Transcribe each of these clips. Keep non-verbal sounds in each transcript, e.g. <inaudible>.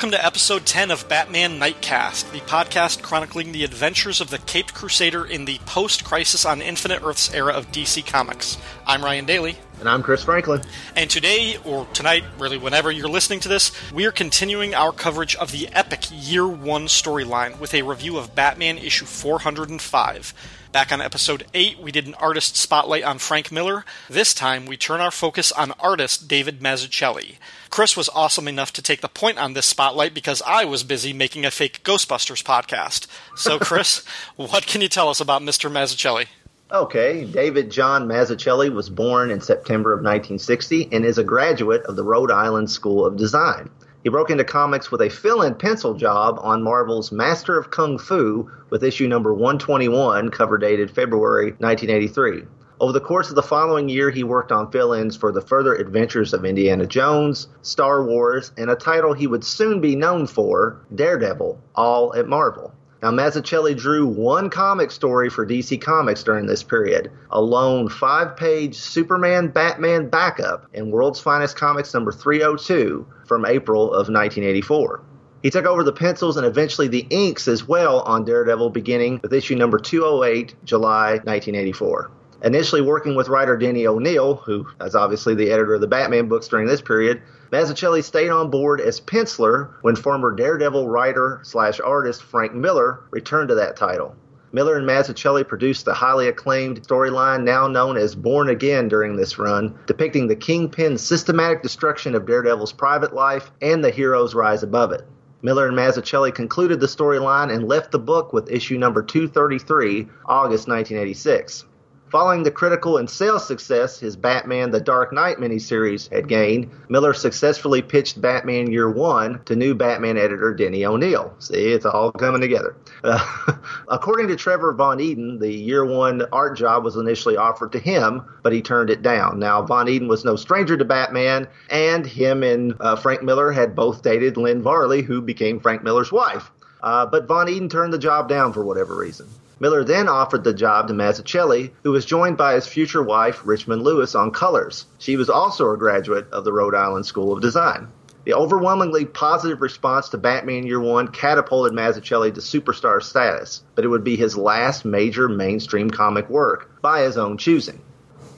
Welcome to episode 10 of Batman Nightcast, the podcast chronicling the adventures of the Caped Crusader in the post Crisis on Infinite Earths era of DC Comics. I'm Ryan Daly. And I'm Chris Franklin. And today, or tonight, really whenever you're listening to this, we are continuing our coverage of the epic Year One storyline with a review of Batman issue 405. Back on episode 8, we did an artist spotlight on Frank Miller. This time, we turn our focus on artist David Mazzucchelli. Chris was awesome enough to take the point on this spotlight because I was busy making a fake Ghostbusters podcast. So, <laughs> Chris, what can you tell us about Mr. Mazzucchelli? Okay, David John Mazzucchelli was born in September of 1960 and is a graduate of the Rhode Island School of Design. He broke into comics with a fill in pencil job on Marvel's Master of Kung Fu with issue number 121, cover dated February 1983. Over the course of the following year, he worked on fill ins for the further adventures of Indiana Jones, Star Wars, and a title he would soon be known for, Daredevil, all at Marvel. Now, Mazzucchelli drew one comic story for DC Comics during this period, a lone five page Superman Batman backup in World's Finest Comics number 302 from April of 1984. He took over the pencils and eventually the inks as well on Daredevil beginning with issue number 208, July 1984 initially working with writer Denny O'Neil, who is obviously the editor of the Batman books during this period, Mazzucchelli stayed on board as penciler when former Daredevil writer slash artist Frank Miller returned to that title. Miller and Mazzucchelli produced the highly acclaimed storyline now known as Born Again during this run, depicting the Kingpin's systematic destruction of Daredevil's private life and the hero's rise above it. Miller and Mazzucchelli concluded the storyline and left the book with issue number 233, August 1986. Following the critical and sales success his Batman The Dark Knight miniseries had gained, Miller successfully pitched Batman Year One to new Batman editor Denny O'Neil. See, it's all coming together. Uh, <laughs> according to Trevor Von Eeden, the Year One art job was initially offered to him, but he turned it down. Now, Von Eeden was no stranger to Batman, and him and uh, Frank Miller had both dated Lynn Varley, who became Frank Miller's wife. Uh, but Von Eeden turned the job down for whatever reason. Miller then offered the job to Mazzucchelli, who was joined by his future wife, Richmond Lewis, on colors. She was also a graduate of the Rhode Island School of Design. The overwhelmingly positive response to Batman Year One catapulted Mazzucchelli to superstar status, but it would be his last major mainstream comic work, by his own choosing.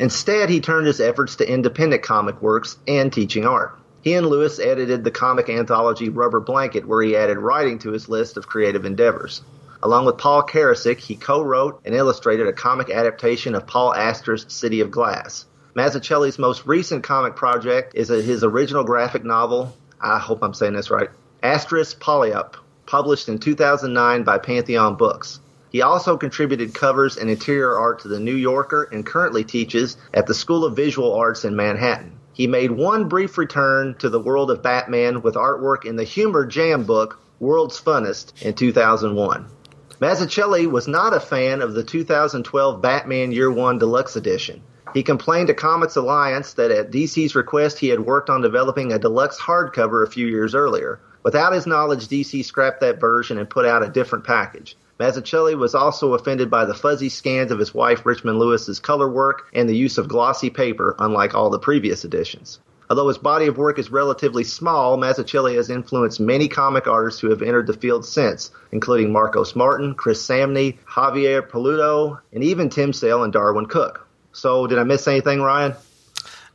Instead, he turned his efforts to independent comic works and teaching art. He and Lewis edited the comic anthology Rubber Blanket, where he added writing to his list of creative endeavors. Along with Paul Karasik, he co-wrote and illustrated a comic adaptation of Paul Auster's City of Glass. Mazzucchelli's most recent comic project is his original graphic novel, I hope I'm saying this right, Asterios Polyp, published in 2009 by Pantheon Books. He also contributed covers and interior art to The New Yorker and currently teaches at the School of Visual Arts in Manhattan. He made one brief return to the world of Batman with artwork in the Humor Jam book, World's Funnest, in 2001. Mazzucchelli was not a fan of the 2012 Batman Year One Deluxe Edition. He complained to Comics Alliance that at DC's request he had worked on developing a deluxe hardcover a few years earlier. Without his knowledge, DC scrapped that version and put out a different package. Mazzucchelli was also offended by the fuzzy scans of his wife Richmond Lewis's color work and the use of glossy paper, unlike all the previous editions. Although his body of work is relatively small, Mazzucchelli has influenced many comic artists who have entered the field since, including Marcos Martin, Chris Samnee, Javier Pulido, and even Tim Sale and Darwyn Cooke. So, did I miss anything, Ryan?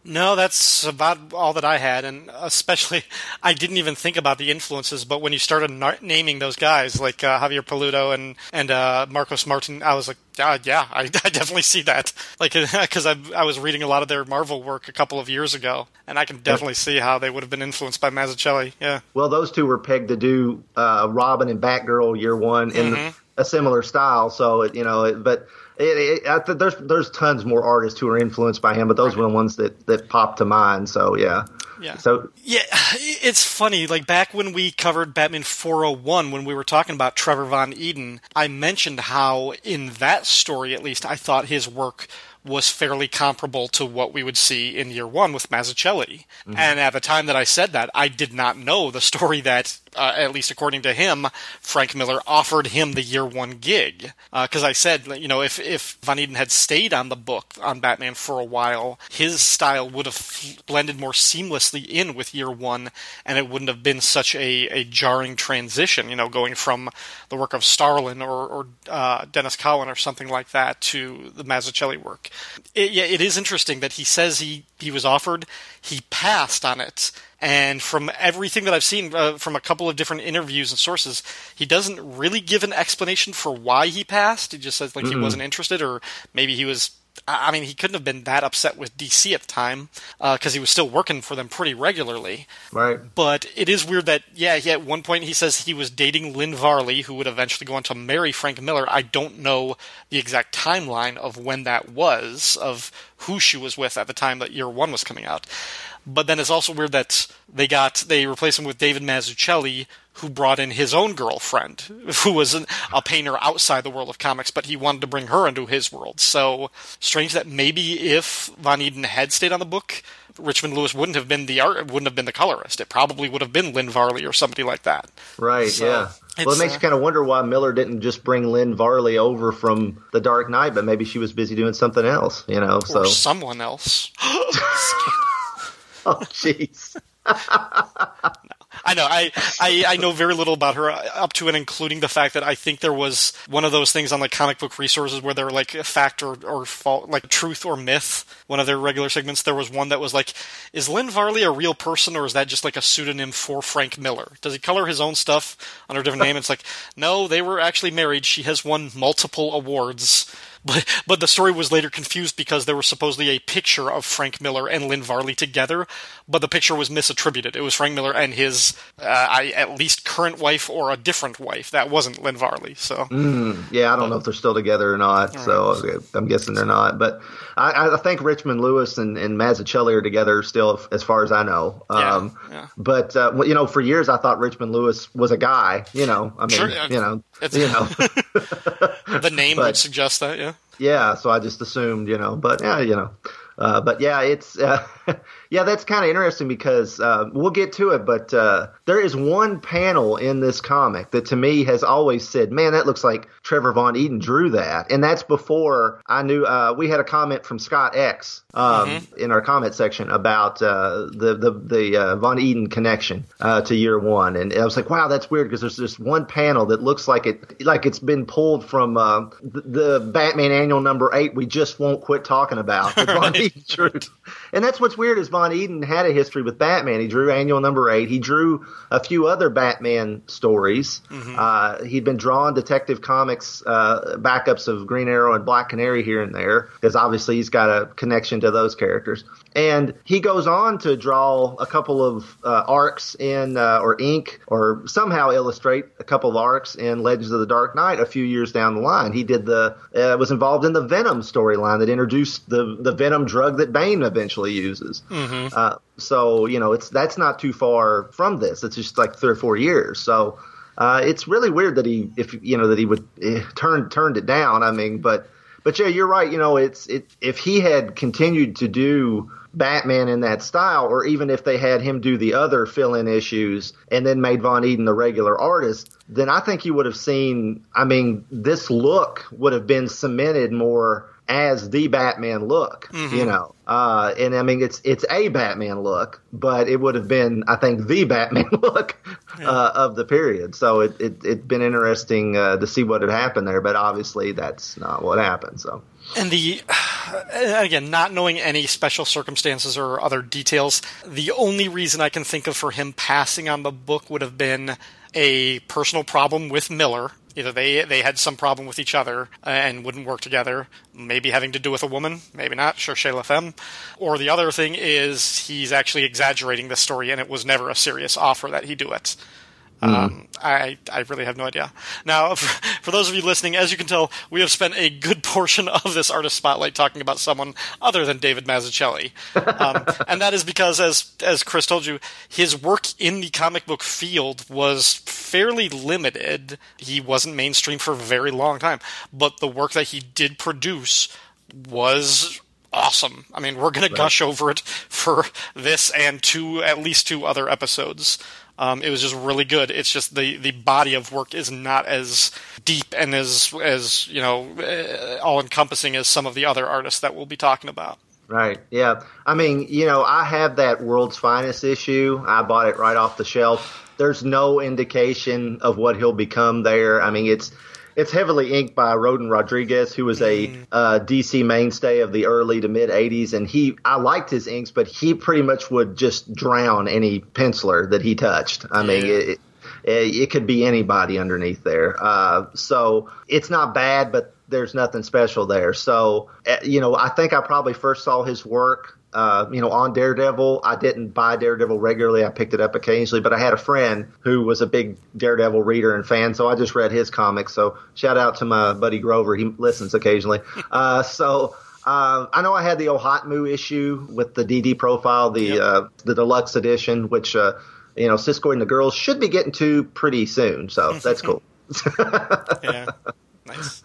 No, that's about all that I had, and especially <laughs> I didn't even think about the influences. But when you started na- naming those guys like uh, Javier Pulido and and uh, Marcos Martin, I was like, yeah, yeah, I, <laughs> I definitely see that. Like <laughs> because I I was reading a lot of their Marvel work a couple of years ago, and I can definitely see how they would have been influenced by Mazzucchelli. Yeah. Well, those two were pegged to do uh, Robin and Batgirl year one in mm-hmm. the, a similar style. So it, you know, it, but it, it, there's there's tons more artists who are influenced by him, but those right. were the ones that that popped to mind. So yeah. Yeah. So yeah, it's funny. Like back when we covered Batman 401, when we were talking about Trevor Von Eeden, I mentioned how in that story, at least, I thought his work was fairly comparable to what we would see in year one with Mazzucchelli. Mm-hmm. And at the time that I said that, I did not know the story that uh, at least according to him, Frank Miller offered him the year one gig. Because uh, I said, you know, if, if Von Eeden had stayed on the book on Batman for a while, his style would have blended more seamlessly in with year one, and it wouldn't have been such a, a jarring transition, you know, going from the work of Starlin or, or uh, Denys Cowan or something like that to the Mazzucchelli work. It, yeah, it is interesting that he says he, he was offered, he passed on it and from everything that I've seen uh, from a couple of different interviews and sources, he doesn't really give an explanation for why he passed. He just says like mm-hmm. he wasn't interested, or maybe he was. I mean, he couldn't have been that upset with DC at the time because uh, he was still working for them pretty regularly. Right. But it is weird that yeah, he, at one point he says he was dating Lynn Varley, who would eventually go on to marry Frank Miller. I don't know the exact timeline of when that was, of who she was with at the time that Year One was coming out. But then it's also weird that they got they replaced him with David Mazzucchelli, who brought in his own girlfriend, <laughs> who was an, a painter outside the world of comics, but he wanted to bring her into his world. So strange that maybe if Von Eeden had stayed on the book, Richmond Lewis wouldn't have been the art, wouldn't have been the colorist. It probably would have been Lynn Varley or somebody like that. Right. So yeah. Well, it makes uh, you kind of wonder why Miller didn't just bring Lynn Varley over from The Dark Knight, but maybe she was busy doing something else, you know. So or someone else. <laughs> <laughs> <laughs> oh, jeez. I know. I, I, I know very little about her uh, up to and including the fact that I think there was one of those things on like comic book resources where they're like a fact or, or fault, like truth or myth. One of their regular segments, there was one that was like, is Lynn Varley a real person or is that just like a pseudonym for Frank Miller? Does he color his own stuff under a different name? It's like, no, they were actually married. She has won multiple awards but but the story was later confused because there was supposedly a picture of Frank Miller and Lynn Varley together, but the picture was misattributed. It was Frank Miller and his uh, I, at least current wife or a different wife. That wasn't Lynn Varley. So mm, yeah, I don't know if they're still together or not. Right. So I'm guessing they're not. But I, I think Richmond Lewis and, and Mazzucchelli are together still, as far as I know. Um, yeah, yeah. But uh, you know, for years I thought Richmond Lewis was a guy. You know, I mean, sure, yeah. you know, you <laughs> know, the name but, would suggest that. Yeah. Yeah, so I just assumed, you know, but yeah, you know, uh, but yeah, it's uh, <laughs> yeah, that's kind of interesting because uh, we'll get to it. But uh, there is one panel in this comic that to me has always said, "Man, that looks like Trevor Von Eeden drew that," and that's before I knew. Uh, we had a comment from Scott X um, mm-hmm. in our comment section about uh, the the the Von Eeden connection to Year One, and I was like, "Wow, that's weird," because there's this one panel that looks like it like it's been pulled from the, the Batman Annual Number Eight. We just won't quit talking about. Von <laughs> truth. And that's what's weird is Von Eeden had a history with Batman. He drew Annual Number Eight. He drew a few other Batman stories. Mm-hmm. Uh, he'd been drawing Detective Comics uh, backups of Green Arrow and Black Canary here and there because obviously he's got a connection to those characters. And he goes on to draw a couple of uh, arcs in, uh, or ink, or somehow illustrate a couple of arcs in Legends of the Dark Knight a few years down the line. He did the, uh, was involved in the Venom storyline that introduced the, the Venom drug that Bane eventually uses. Mm-hmm. Uh, so, you know, it's, that's not too far from this. It's just like three or four years. So, uh, it's really weird that he, if, you know, that he would eh, turn, turned it down. I mean, but, but yeah, you're right. You know, it's, it, if he had continued to do, Batman in that style, or even if they had him do the other fill in issues and then made Von Eeden the regular artist, then I think you would have seen, I mean, this look would have been cemented more as the Batman look, mm-hmm. you know. Uh, and I mean, it's it's a Batman look, but it would have been, I think, the Batman <laughs> look yeah. uh, of the period. So it it has been interesting uh, to see what had happened there, but obviously that's not what happened. So. And the <sighs> again, not knowing any special circumstances or other details, the only reason I can think of for him passing on the book would have been a personal problem with Miller Either they they had some problem with each other and wouldn't work together, maybe having to do with a woman, maybe not, cherchez la femme. Or the other thing is he's actually exaggerating the story and it was never a serious offer that he do it. Mm. Um, I, I really have no idea. Now, for, <laughs> for, those of you listening, as you can tell, we have spent a good portion <laughs> of this artist spotlight talking about someone other than David Mazzucchelli, um, <laughs> and that is because, as as Chris told you, his work in the comic book field was fairly limited. He wasn't mainstream for a very long time, but the work that he did produce was awesome. I mean, we're going right. to gush over it for this and two, at least two other episodes. Um, it was just really good. It's just the, the body of work is not as deep and as as you know uh, all encompassing as some of the other artists that we'll be talking about. Right. Yeah. I mean, you know, I have that World's Finest issue. I bought it right off the shelf. There's no indication of what he'll become there. I mean, it's it's heavily inked by Rodin Rodriguez, who was a mm. uh, DC mainstay of the early to mid '80s, and he I liked his inks, but he pretty much would just drown any penciler that he touched. I yeah. mean, it, it, it, could be anybody underneath there. Uh, so it's not bad, but there's nothing special there. So uh, you know, I think I probably first saw his work uh, you know, on Daredevil. I didn't buy Daredevil regularly. I picked it up occasionally, but I had a friend who was a big Daredevil reader and fan, so I just read his comics. So shout out to my buddy Grover. He listens occasionally. <laughs> Uh, so. Uh, I know I had the OHOTMU issue with the DD profile, the yep. uh, the deluxe edition, which uh, you know Siskoid and the girls should be getting to pretty soon. So <laughs> that's cool. yeah, nice.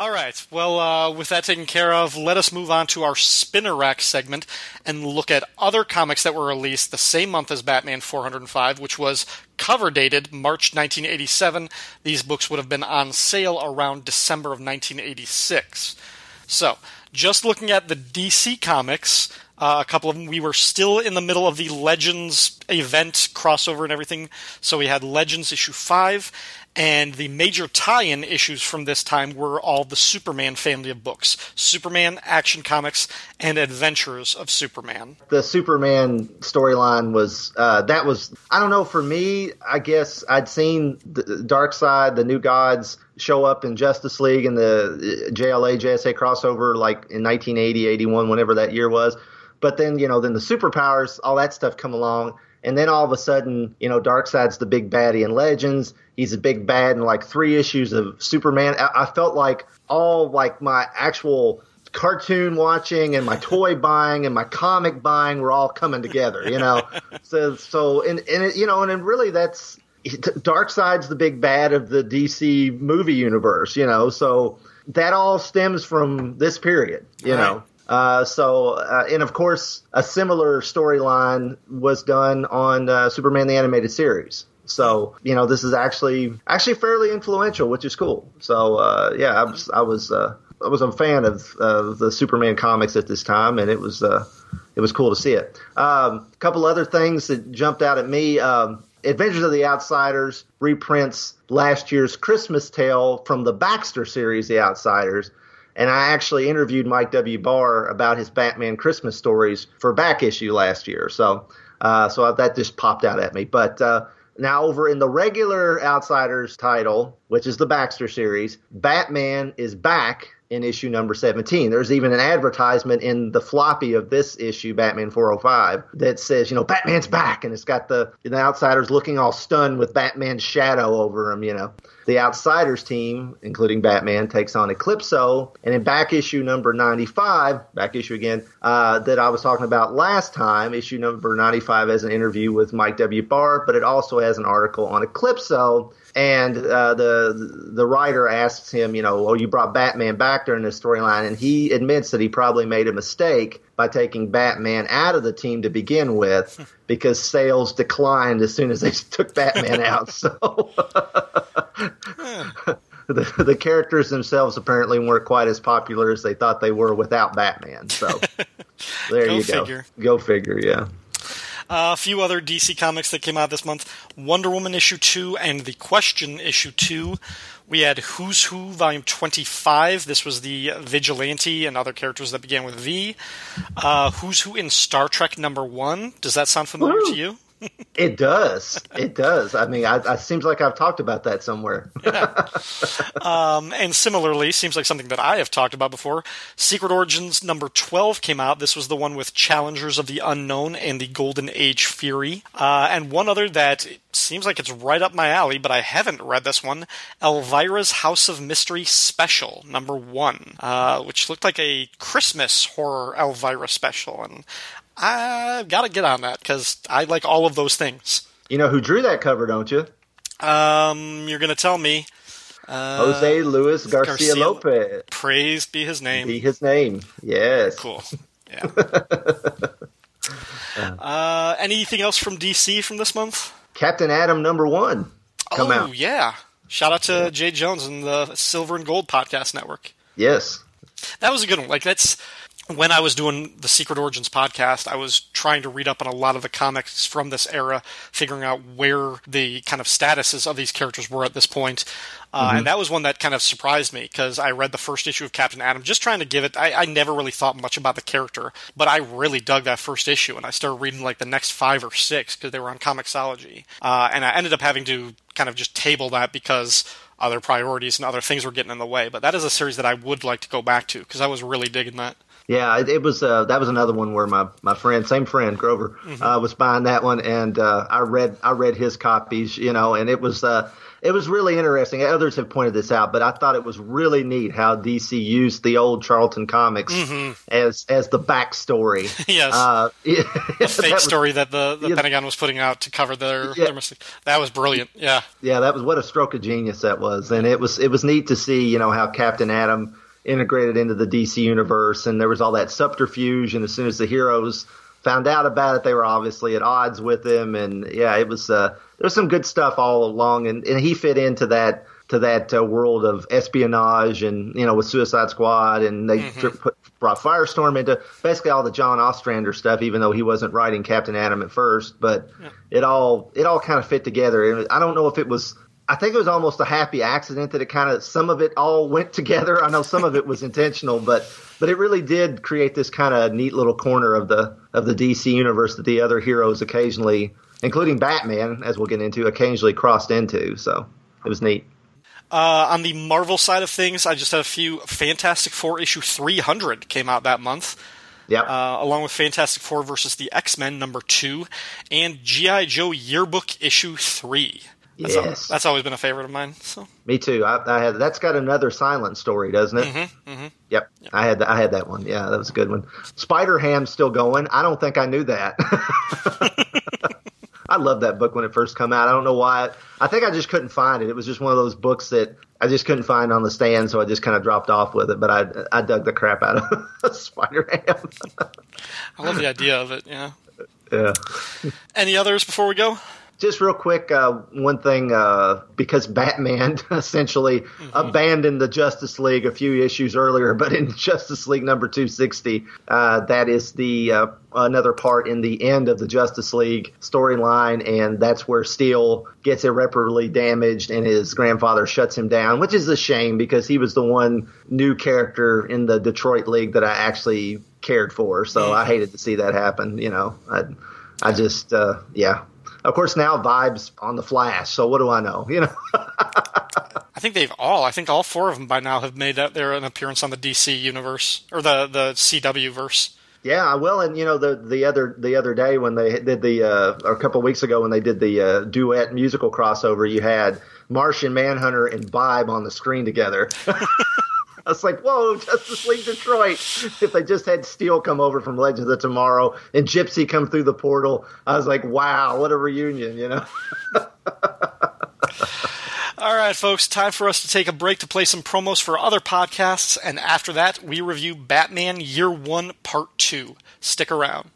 All right. Well, uh, with that taken care of, let us move on to our spinner rack segment and look at other comics that were released the same month as Batman 405, which was cover dated March 1987. These books would have been on sale around December of 1986. So, just looking at the DC comics, uh, a couple of them. We were still in the middle of the Legends event crossover and everything. So we had Legends issue 5, and the major tie in issues from this time were all the Superman family of books Superman, Action Comics, and Adventures of Superman. The Superman storyline was, uh, that was, I don't know, for me, I guess I'd seen the Darkseid, the New Gods show up in Justice League and the JLA, JSA crossover like in 1980, 81, whenever that year was. But then, you know, then the superpowers, all that stuff come along. And then all of a sudden, you know, Darkseid's the big baddie in Legends. He's a big bad in like three issues of Superman. I, I felt like all like my actual cartoon watching and my toy buying and my comic buying were all coming together, you know. <laughs> so so and and it, you know and, and really that's Darkseid's the big bad of the DC movie universe, you know. So that all stems from this period, you right. know. Uh, so, uh, and of course, a similar storyline was done on uh, Superman the Animated Series. So, you know, this is actually actually fairly influential, which is cool. So, uh, yeah, I was I was uh, I was a fan of of the Superman comics at this time, and it was it was cool to see it. Um, a couple other things that jumped out at me. Um, Adventures of the Outsiders reprints last year's Christmas Tale from the Baxter series, The Outsiders, and I actually interviewed Mike W. Barr about his Batman Christmas stories for back issue last year. So, uh, so that just popped out at me. But uh, now over in the regular Outsiders title, which is the Baxter series, Batman is back in issue number 17. There's even an advertisement in the floppy of this issue, Batman 405, that says, you know, Batman's back. And it's got the, the outsiders looking all stunned with Batman's shadow over him, you know the Outsiders team, including Batman, takes on Eclipso. And in back issue number 95, back issue again, uh, that I was talking about last time, issue number 95 has an interview with Mike W. Barr, but it also has an article on Eclipso. And uh, the the writer asks him, you know, well, you brought Batman back during this storyline, and he admits that he probably made a mistake by taking Batman out of the team to begin with <laughs> because sales declined as soon as they <laughs> took Batman out. <laughs> So the, the characters themselves apparently weren't quite as popular as they thought they were without Batman. So there go you figure. go. Go figure, yeah. Uh, a few other DC comics that came out this month Wonder Woman issue 2 and The Question issue 2 we had Who's Who, Volume 25. This was the Vigilante and other characters that began with V. Uh, Who's Who in Star Trek number one. Does that sound familiar Ooh. to you? It does. It does. I mean, it seems like I've talked about that somewhere. yeah. <laughs> um, and similarly, seems like something that I have talked about before. Secret Origins number 12 came out. This was the one with Challengers of the Unknown and the Golden Age Fury. Uh, and one other that seems like it's right up my alley, but I haven't read this one Elvira's House of Mystery Special, number one, uh, which looked like a Christmas horror Elvira special. And I've got to get on that because I like all of those things. You know who drew that cover, don't you? Um, you're going to tell me. Uh, Jose Luis Garcia, Garcia, Lopez. Praise be his name. Be his name. Yes. Cool. Yeah. <laughs> uh, anything else from DC from this month? Captain Atom number one come oh, out. yeah. Shout out to Jay Jones and the Silver and Gold Podcast Network. Yes. That was a good one. Like that's when I was doing the Secret Origins podcast, I was trying to read up on a lot of the comics from this era, figuring out where the kind of statuses of these characters were at this point. Uh, Mm-hmm. And that was one that kind of surprised me because I read the first issue of Captain Atom, just trying to give it. I, I never really thought much about the character, but I really dug that first issue, and I started reading like the next five or six because they were on Comixology, uh, and I ended up having to kind of just table that because other priorities and other things were getting in the way. But that is a series that I would like to go back to because I was really digging that. Yeah, it, it was. Uh, that was another one where my, my friend, same friend Grover, uh, was buying that one, and uh, I read I read his copies, you know, and it was uh, it was really interesting. Others have pointed this out, but I thought it was really neat how DC used the old Charlton comics as as the backstory. <laughs> Yes. uh, <laughs> yeah, the fake story that the, the yeah. Pentagon was putting out to cover their, Yeah. their mistake. That was brilliant. Yeah. Yeah, that was what a stroke of genius that was, and it was it was neat to see you know how Captain Atom integrated into the DC universe, and there was all that subterfuge, and as soon as the heroes found out about it, they were obviously at odds with him, and yeah, it was uh, there was some good stuff all along, and, and he fit into that to that uh, world of espionage, and you know with Suicide Squad, and they dr- put, brought Firestorm into basically all the John Ostrander stuff, even though he wasn't writing Captain Atom at first, but it all it all kind of fit together, and I don't know if it was. I think it was almost a happy accident that it kind of some of it all went together. I know some of it was intentional, but but it really did create this kind of neat little corner of the of the DC universe that the other heroes occasionally, including Batman, as we'll get into, occasionally crossed into. So it was neat. Uh, on the Marvel side of things, I just had a few Fantastic Four issue 300 came out that month. Yep. Uh, along with Fantastic Four versus the X Men number two and GI Joe Yearbook issue three. That's, al- Yes. that's always been a favorite of mine. So Me too. I, I had that's got another silent story, doesn't it? Mm-hmm, Yep. I had I had that one. Yeah, that was a good one. Spider Ham's still going. I don't think I knew that. <laughs> I loved that book when it first come out. I don't know why. I think I just couldn't find it. It was just one of those books that I just couldn't find on the stand, so I just kind of dropped off with it. But I I dug the crap out of <laughs> Spider Ham. I love the idea of it. Yeah. yeah. Any others before we go? Just real quick, uh, one thing, uh, because Batman <laughs> essentially abandoned the Justice League a few issues earlier, but in <laughs> Justice League number 260, uh, that is the uh, another part in the end of the Justice League storyline, and that's where Steel gets irreparably damaged, and his grandfather shuts him down, which is a shame because he was the one new character in the Detroit League that I actually cared for. So I hated to see that happen. You know, I, I just, uh, yeah. Of course, now Vibe's on the Flash. So what do I know? You know, <laughs> I think they've all. I think all four of them by now have made their an appearance on the DC universe or the the CW verse. yeah. Well, and you know the the other the other day when they did the uh, or a couple weeks ago when they did the uh, duet musical crossover, you had Martian Manhunter and Vibe on the screen together. <laughs> I was like, whoa, Justice League Detroit. If they just had Steel come over from Legends of Tomorrow and Gypsy come through the portal, I was like, wow, what a reunion, you know? <laughs> All right, folks, time for us to take a break to play some promos for other podcasts, and after that, we review Batman Year One Part Two. Stick around.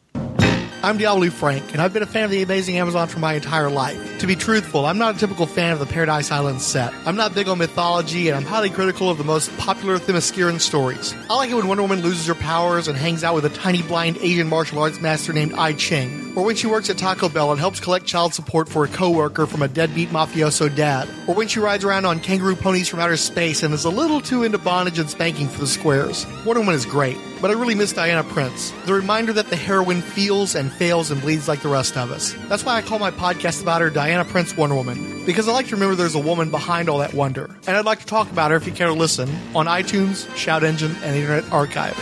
I'm Diablo Frank, and I've been a fan of the Amazing Amazon for my entire life. To be truthful, I'm not a typical fan of the Paradise Island set. I'm not big on mythology, and I'm highly critical of the most popular Themysciran stories. I like it when Wonder Woman loses her powers and hangs out with a tiny blind Asian martial arts master named I Ching. Or when she works at Taco Bell and helps collect child support for a coworker from a deadbeat mafioso dad. Or when she rides around on kangaroo ponies from outer space and is a little too into bondage and spanking for the squares. Wonder Woman is great, but I really miss Diana Prince. The reminder that the heroine feels and fails and bleeds like the rest of us. That's why I call my podcast about her Diana Prince Wonder Woman, because I like to remember there's a woman behind all that wonder. And I'd like to talk about her if you care to listen on iTunes, Shout Engine, and Internet Archive.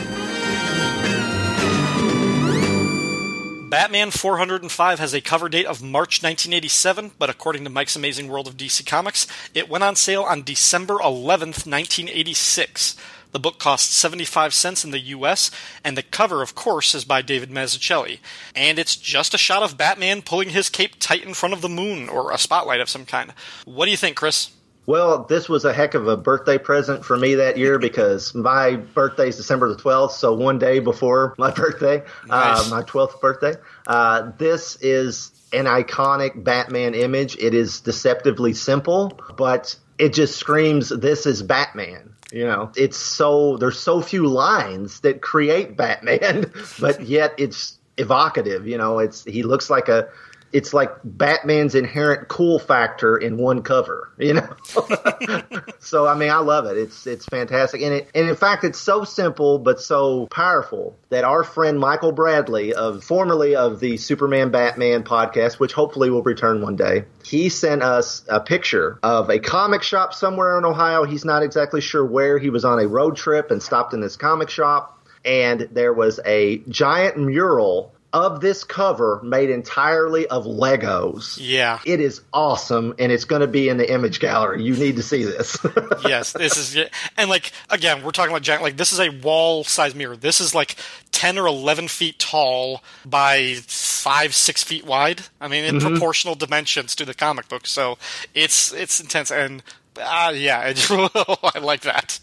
Batman 405 has a cover date of March 1987, but according to Mike's Amazing World of DC Comics, it went on sale on December 11th, 1986. The book costs 75 cents in the US, and the cover, of course, is by David Mazzucchelli. And it's just a shot of Batman pulling his cape tight in front of the moon, or a spotlight of some kind. What do you think, Chris? Well, this was a heck of a birthday present for me that year <laughs> because my birthday is December the 12th, so one day before my <laughs> birthday, nice. uh, my 12th birthday. Uh, this is an iconic Batman image. It is deceptively simple, but it just screams, This is Batman. You know, it's so, there's so few lines that create Batman, <laughs> but yet it's evocative. You know, it's, he looks like a, it's like Batman's inherent cool factor in one cover, you know. <laughs> so I mean, I love it. It's it's fantastic, and it and in fact, it's so simple but so powerful that our friend Michael Bradley, of formerly of the Superman Batman podcast, which hopefully will return one day, he sent us a picture of a comic shop somewhere in Ohio. He's not exactly sure where. He was on a road trip and stopped in this comic shop and there was a giant mural of this cover made entirely of Legos. Yeah. It is awesome and it's going to be in the image gallery. You need to see this. <laughs> yes, this is and like again, we're talking about giant like this is a wall size mirror. This is like 10 or 11 feet tall by 5 6 feet wide. I mean, in mm-hmm. proportional dimensions to the comic book. So, it's it's intense and uh, yeah, <laughs> I like that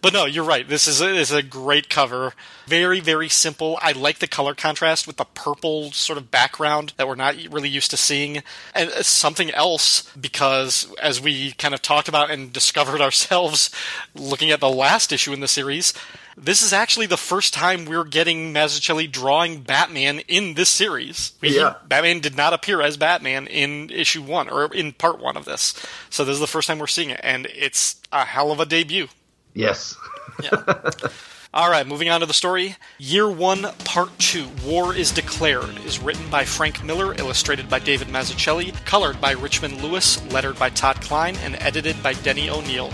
but no, you're right. This is a, is a great cover. Very, very simple. I like the color contrast with the purple sort of background that we're not really used to seeing. And something else, because as we kind of talked about and <laughs> discovered ourselves looking at the last issue in the series, this is actually the first time we're getting Mazzucchelli drawing Batman in this series. We, yeah. Batman did not appear as Batman in issue one or in part one of this. So this is the first time we're seeing it, and it's a hell of a debut. Yes. yeah. <laughs> All right, moving on to the story. Year 1, Part 2, War is Declared, is written by Frank Miller, illustrated by David Mazzucchelli, colored by Richmond Lewis, lettered by Todd Klein, and edited by Denny O'Neil.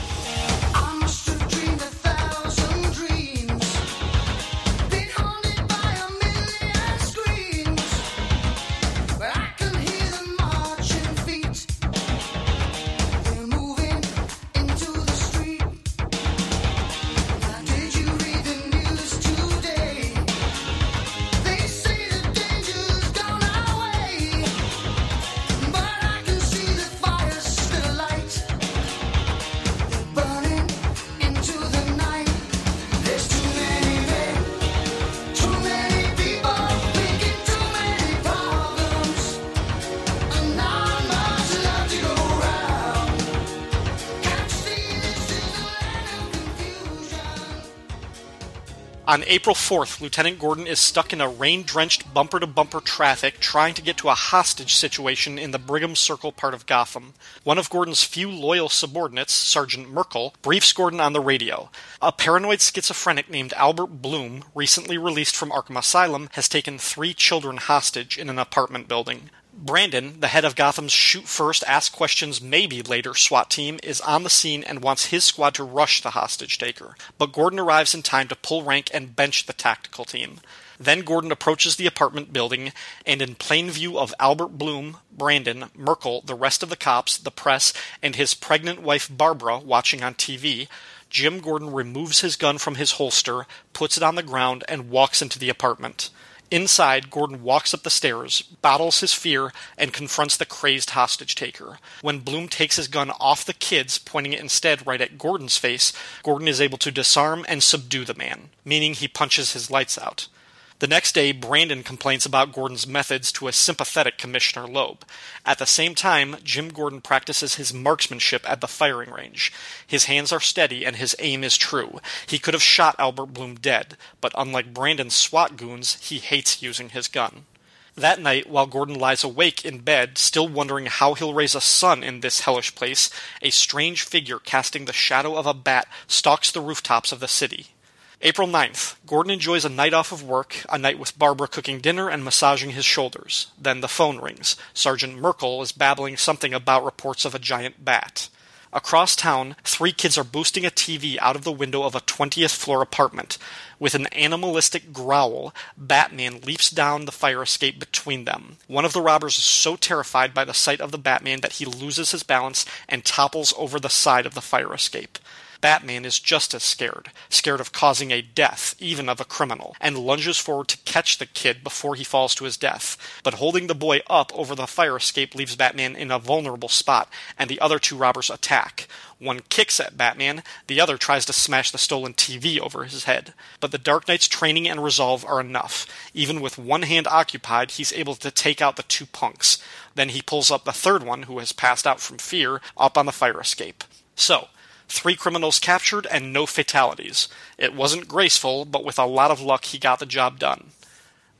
On April 4th, Lieutenant Gordon is stuck in a rain drenched bumper to bumper traffic trying to get to a hostage situation in the Brigham Circle part of Gotham. One of Gordon's few loyal subordinates, Sergeant Merkel, briefs Gordon on the radio. A paranoid schizophrenic named Albert Bloom, recently released from Arkham Asylum, has taken three children hostage in an apartment building. Brandon, the head of Gotham's Shoot First, Ask Questions Maybe Later SWAT team, is on the scene and wants his squad to rush the hostage taker. But Gordon arrives in time to pull rank and bench the tactical team. Then Gordon approaches the apartment building, and in plain view of Albert Bloom, Brandon, Merkel, the rest of the cops, the press, and his pregnant wife Barbara watching on TV, Jim Gordon removes his gun from his holster, puts it on the ground, and walks into the apartment. Inside, Gordon walks up the stairs, battles his fear, and confronts the crazed hostage taker. When Bloom takes his gun off the kids, pointing it instead right at Gordon's face, Gordon is able to disarm and subdue the man, meaning he punches his lights out. The next day, Brandon complains about Gordon's methods to a sympathetic Commissioner Loeb. At the same time, Jim Gordon practices his marksmanship at the firing range. His hands are steady and his aim is true. He could have shot Albert Bloom dead, but unlike Brandon's SWAT goons, he hates using his gun. That night, while Gordon lies awake in bed, still wondering how he'll raise a son in this hellish place, a strange figure casting the shadow of a bat stalks the rooftops of the city. April 9th. Gordon enjoys a night off of work, a night with Barbara cooking dinner and massaging his shoulders. Then the phone rings. Sergeant Merkel is babbling something about reports of a giant bat. Across town, three kids are boosting a TV out of the window of a 20th floor apartment. With an animalistic growl, Batman leaps down the fire escape between them. One of the robbers is so terrified by the sight of the Batman that he loses his balance and topples over the side of the fire escape. Batman is just as scared, scared of causing a death, even of a criminal, and lunges forward to catch the kid before he falls to his death. But holding the boy up over the fire escape leaves Batman in a vulnerable spot, and the other two robbers attack. One kicks at Batman, the other tries to smash the stolen TV over his head. But the Dark Knight's training and resolve are enough. Even with one hand occupied, he's able to take out the two punks. Then he pulls up the third one, who has passed out from fear, up on the fire escape. So, Three criminals captured and no fatalities. It wasn't graceful, but with a lot of luck, he got the job done.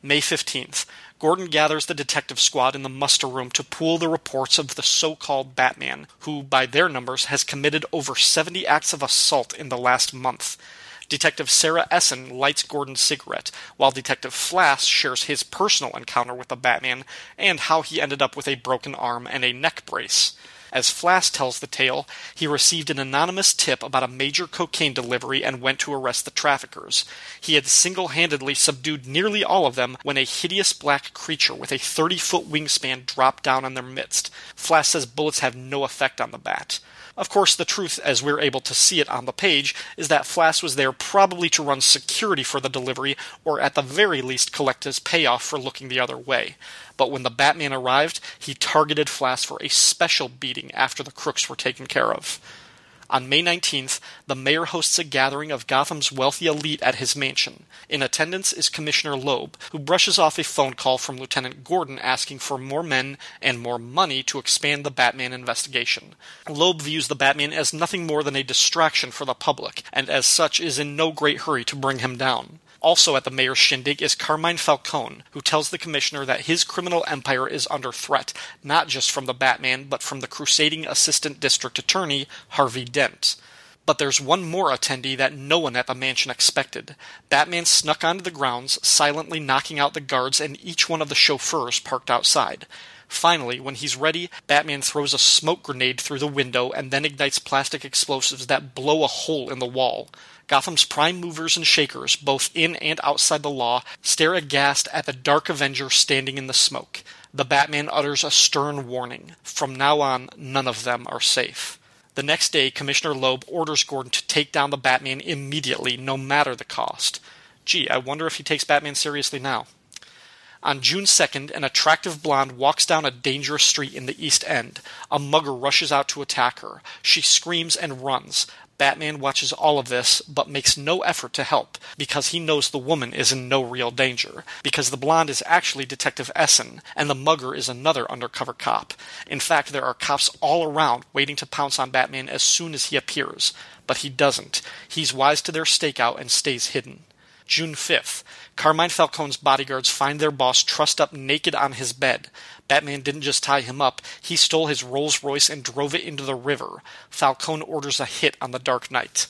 May 15th. Gordon gathers the detective squad in the muster room to pool the reports of the so called Batman, who, by their numbers, has committed over 70 acts of assault in the last month. Detective Sarah Essen lights Gordon's cigarette, while Detective Flass shares his personal encounter with the Batman and how he ended up with a broken arm and a neck brace. As Flass tells the tale, he received an anonymous tip about a major cocaine delivery and went to arrest the traffickers. He had single handedly subdued nearly all of them when a hideous black creature with a 30 foot wingspan dropped down on their midst. Flass says bullets have no effect on the bat. Of course, the truth, as we're able to see it on the page, is that Flass was there probably to run security for the delivery, or at the very least collect his payoff for looking the other way. But when the Batman arrived, he targeted Flass for a special beating after the crooks were taken care of. On May 19th, the mayor hosts a gathering of Gotham's wealthy elite at his mansion. In attendance is Commissioner Loeb, who brushes off a phone call from Lieutenant Gordon asking for more men and more money to expand the Batman investigation. Loeb views the Batman as nothing more than a distraction for the public, and as such is in no great hurry to bring him down. Also at the mayor's shindig is Carmine Falcone, who tells the commissioner that his criminal empire is under threat, not just from the Batman, but from the crusading assistant district attorney, Harvey Dent. But there's one more attendee that no one at the mansion expected. Batman snuck onto the grounds, silently knocking out the guards and each one of the chauffeurs parked outside. Finally, when he's ready, Batman throws a smoke grenade through the window and then ignites plastic explosives that blow a hole in the wall. Gotham's prime movers and shakers, both in and outside the law, stare aghast at the Dark Avenger standing in the smoke. The Batman utters a stern warning. From now on, none of them are safe. The next day, Commissioner Loeb orders Gordon to take down the Batman immediately, no matter the cost. Gee, I wonder if he takes Batman seriously now. On June 2nd, an attractive blonde walks down a dangerous street in the East End. A mugger rushes out to attack her. She screams and runs. Batman watches all of this, but makes no effort to help, because he knows the woman is in no real danger, because the blonde is actually Detective Essen, and the mugger is another undercover cop. In fact, there are cops all around waiting to pounce on Batman as soon as he appears. But he doesn't. He's wise to their stakeout and stays hidden. June 5th. Carmine Falcone's bodyguards find their boss trussed up naked on his bed. Batman didn't just tie him up, he stole his Rolls Royce and drove it into the river. Falcone orders a hit on the Dark Knight.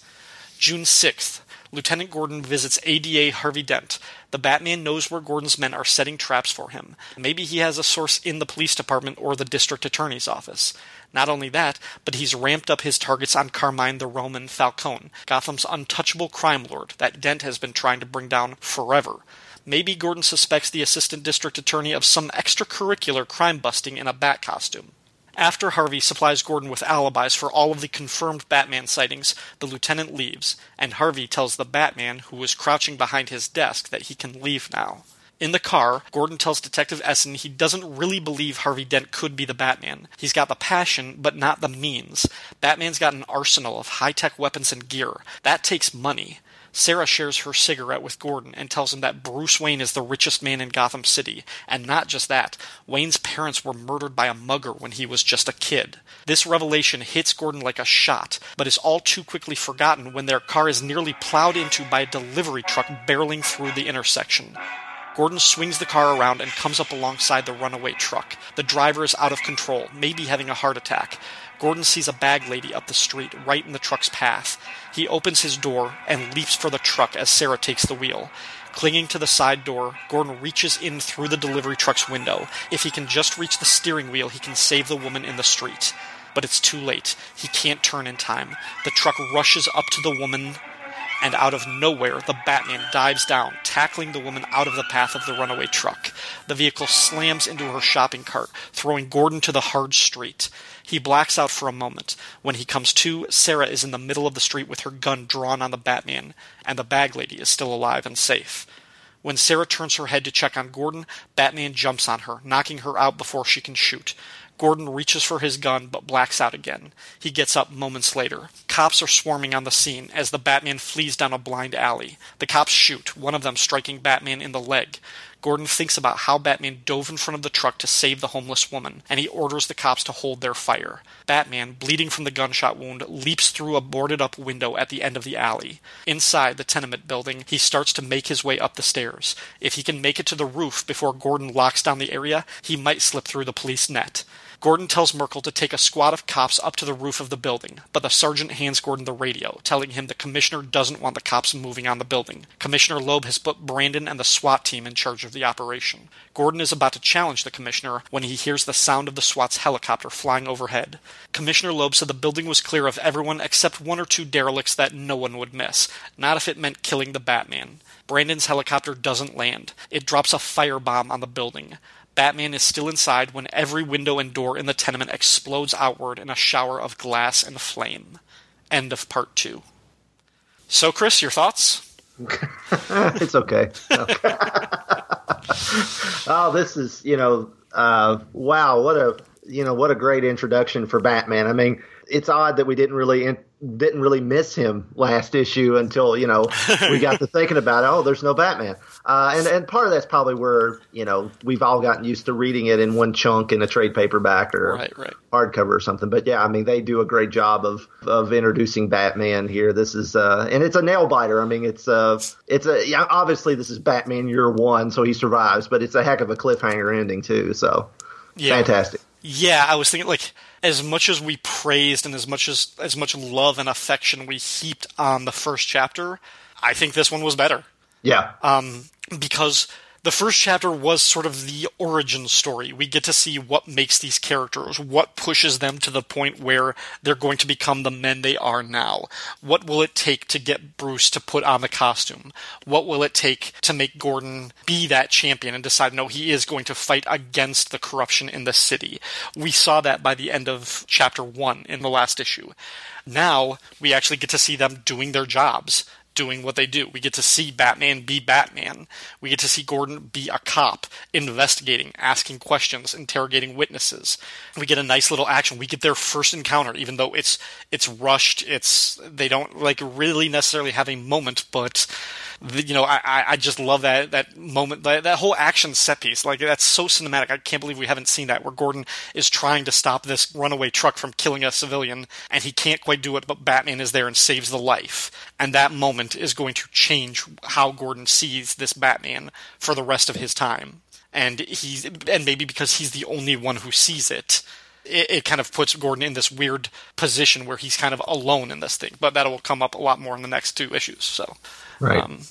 June 6th. Lieutenant Gordon visits ADA Harvey Dent. The Batman knows where Gordon's men are setting traps for him. Maybe he has a source in the police department or the district attorney's office. Not only that, but he's ramped up his targets on Carmine the Roman Falcone, Gotham's untouchable crime lord that Dent has been trying to bring down forever. Maybe Gordon suspects the assistant district attorney of some extracurricular crime busting in a bat costume. After Harvey supplies Gordon with alibis for all of the confirmed Batman sightings, the lieutenant leaves, and Harvey tells the Batman, who was crouching behind his desk, that he can leave now. In the car, Gordon tells Detective Essen he doesn't really believe Harvey Dent could be the Batman. He's got the passion, but not the means. Batman's got an arsenal of high tech weapons and gear. That takes money. Sarah shares her cigarette with Gordon and tells him that Bruce Wayne is the richest man in Gotham City. And not just that, Wayne's parents were murdered by a mugger when he was just a kid. This revelation hits Gordon like a shot, but is all too quickly forgotten when their car is nearly plowed into by a delivery truck barreling through the intersection. Gordon swings the car around and comes up alongside the runaway truck. The driver is out of control, maybe having a heart attack. Gordon sees a bag lady up the street, right in the truck's path. He opens his door and leaps for the truck as Sarah takes the wheel. Clinging to the side door, Gordon reaches in through the delivery truck's window. If he can just reach the steering wheel, he can save the woman in the street. But it's too late. He can't turn in time. The truck rushes up to the woman and out of nowhere, the Batman dives down, tackling the woman out of the path of the runaway truck. The vehicle slams into her shopping cart, throwing Gordon to the hard street. He blacks out for a moment. When he comes to, Sarah is in the middle of the street with her gun drawn on the Batman, and the bag lady is still alive and safe. When Sarah turns her head to check on Gordon, Batman jumps on her, knocking her out before she can shoot. Gordon reaches for his gun but blacks out again. He gets up moments later. Cops are swarming on the scene as the Batman flees down a blind alley. The cops shoot, one of them striking Batman in the leg. Gordon thinks about how Batman dove in front of the truck to save the homeless woman, and he orders the cops to hold their fire. Batman, bleeding from the gunshot wound, leaps through a boarded up window at the end of the alley. Inside the tenement building, he starts to make his way up the stairs. If he can make it to the roof before Gordon locks down the area, he might slip through the police net. Gordon tells Merkel to take a squad of cops up to the roof of the building, but the sergeant hands Gordon the radio, telling him the commissioner doesn't want the cops moving on the building. Commissioner Loeb has put Branden and the SWAT team in charge of the operation. Gordon is about to challenge the commissioner when he hears the sound of the SWAT's helicopter flying overhead. Commissioner Loeb said the building was clear of everyone except one or two derelicts that no one would miss, not if it meant killing the Batman. Branden's helicopter doesn't land. It drops a firebomb on the building. Batman is still inside when every window and door in the tenement explodes outward in a shower of glass and flame. End of part two. So, Chris, your thoughts? <laughs> it's okay. <laughs> oh, this is you know, uh, wow, what a you know what a great introduction for Batman. I mean, it's odd that we didn't really in- didn't really miss him last issue until you know we got to <laughs> thinking about it. oh there's no Batman uh, and and part of that's probably where you know we've all gotten used to reading it in one chunk in a trade paperback or right, right. hardcover or something but yeah I mean they do a great job of of introducing Batman here this is uh, and it's a nail biter I mean it's uh it's a yeah, obviously this is Batman year one so he survives but it's a heck of a cliffhanger ending too so yeah. fantastic yeah I was thinking like as much as we praised and as much as as much love and affection we heaped on the first chapter, I think this one was better. Yeah. Um, because the first chapter was sort of the origin story. We get to see what makes these characters, what pushes them to the point where they're going to become the men they are now. What will it take to get Bruce to put on the costume? What will it take to make Gordon be that champion and decide, no, he is going to fight against the corruption in the city? We saw that by the end of chapter one in the last issue. Now we actually get to see them doing their jobs doing what they do. We get to see Batman be Batman. We get to see Gordon be a cop, investigating, asking questions, interrogating witnesses. We get a nice little action. We get their first encounter, even though it's it's rushed. It's they don't like really necessarily have a moment, but you know, I, I just love that that moment, that, that whole action set piece. Like that's so cinematic. I can't believe we haven't seen that. Where Gordon is trying to stop this runaway truck from killing a civilian, and he can't quite do it, but Batman is there and saves the life. And that moment is going to change how Gordon sees this Batman for the rest of his time. And he's and maybe because he's the only one who sees it, it, it, kind of puts Gordon in this weird position where he's kind of alone in this thing. But that will come up a lot more in the next two issues. So, right. Um,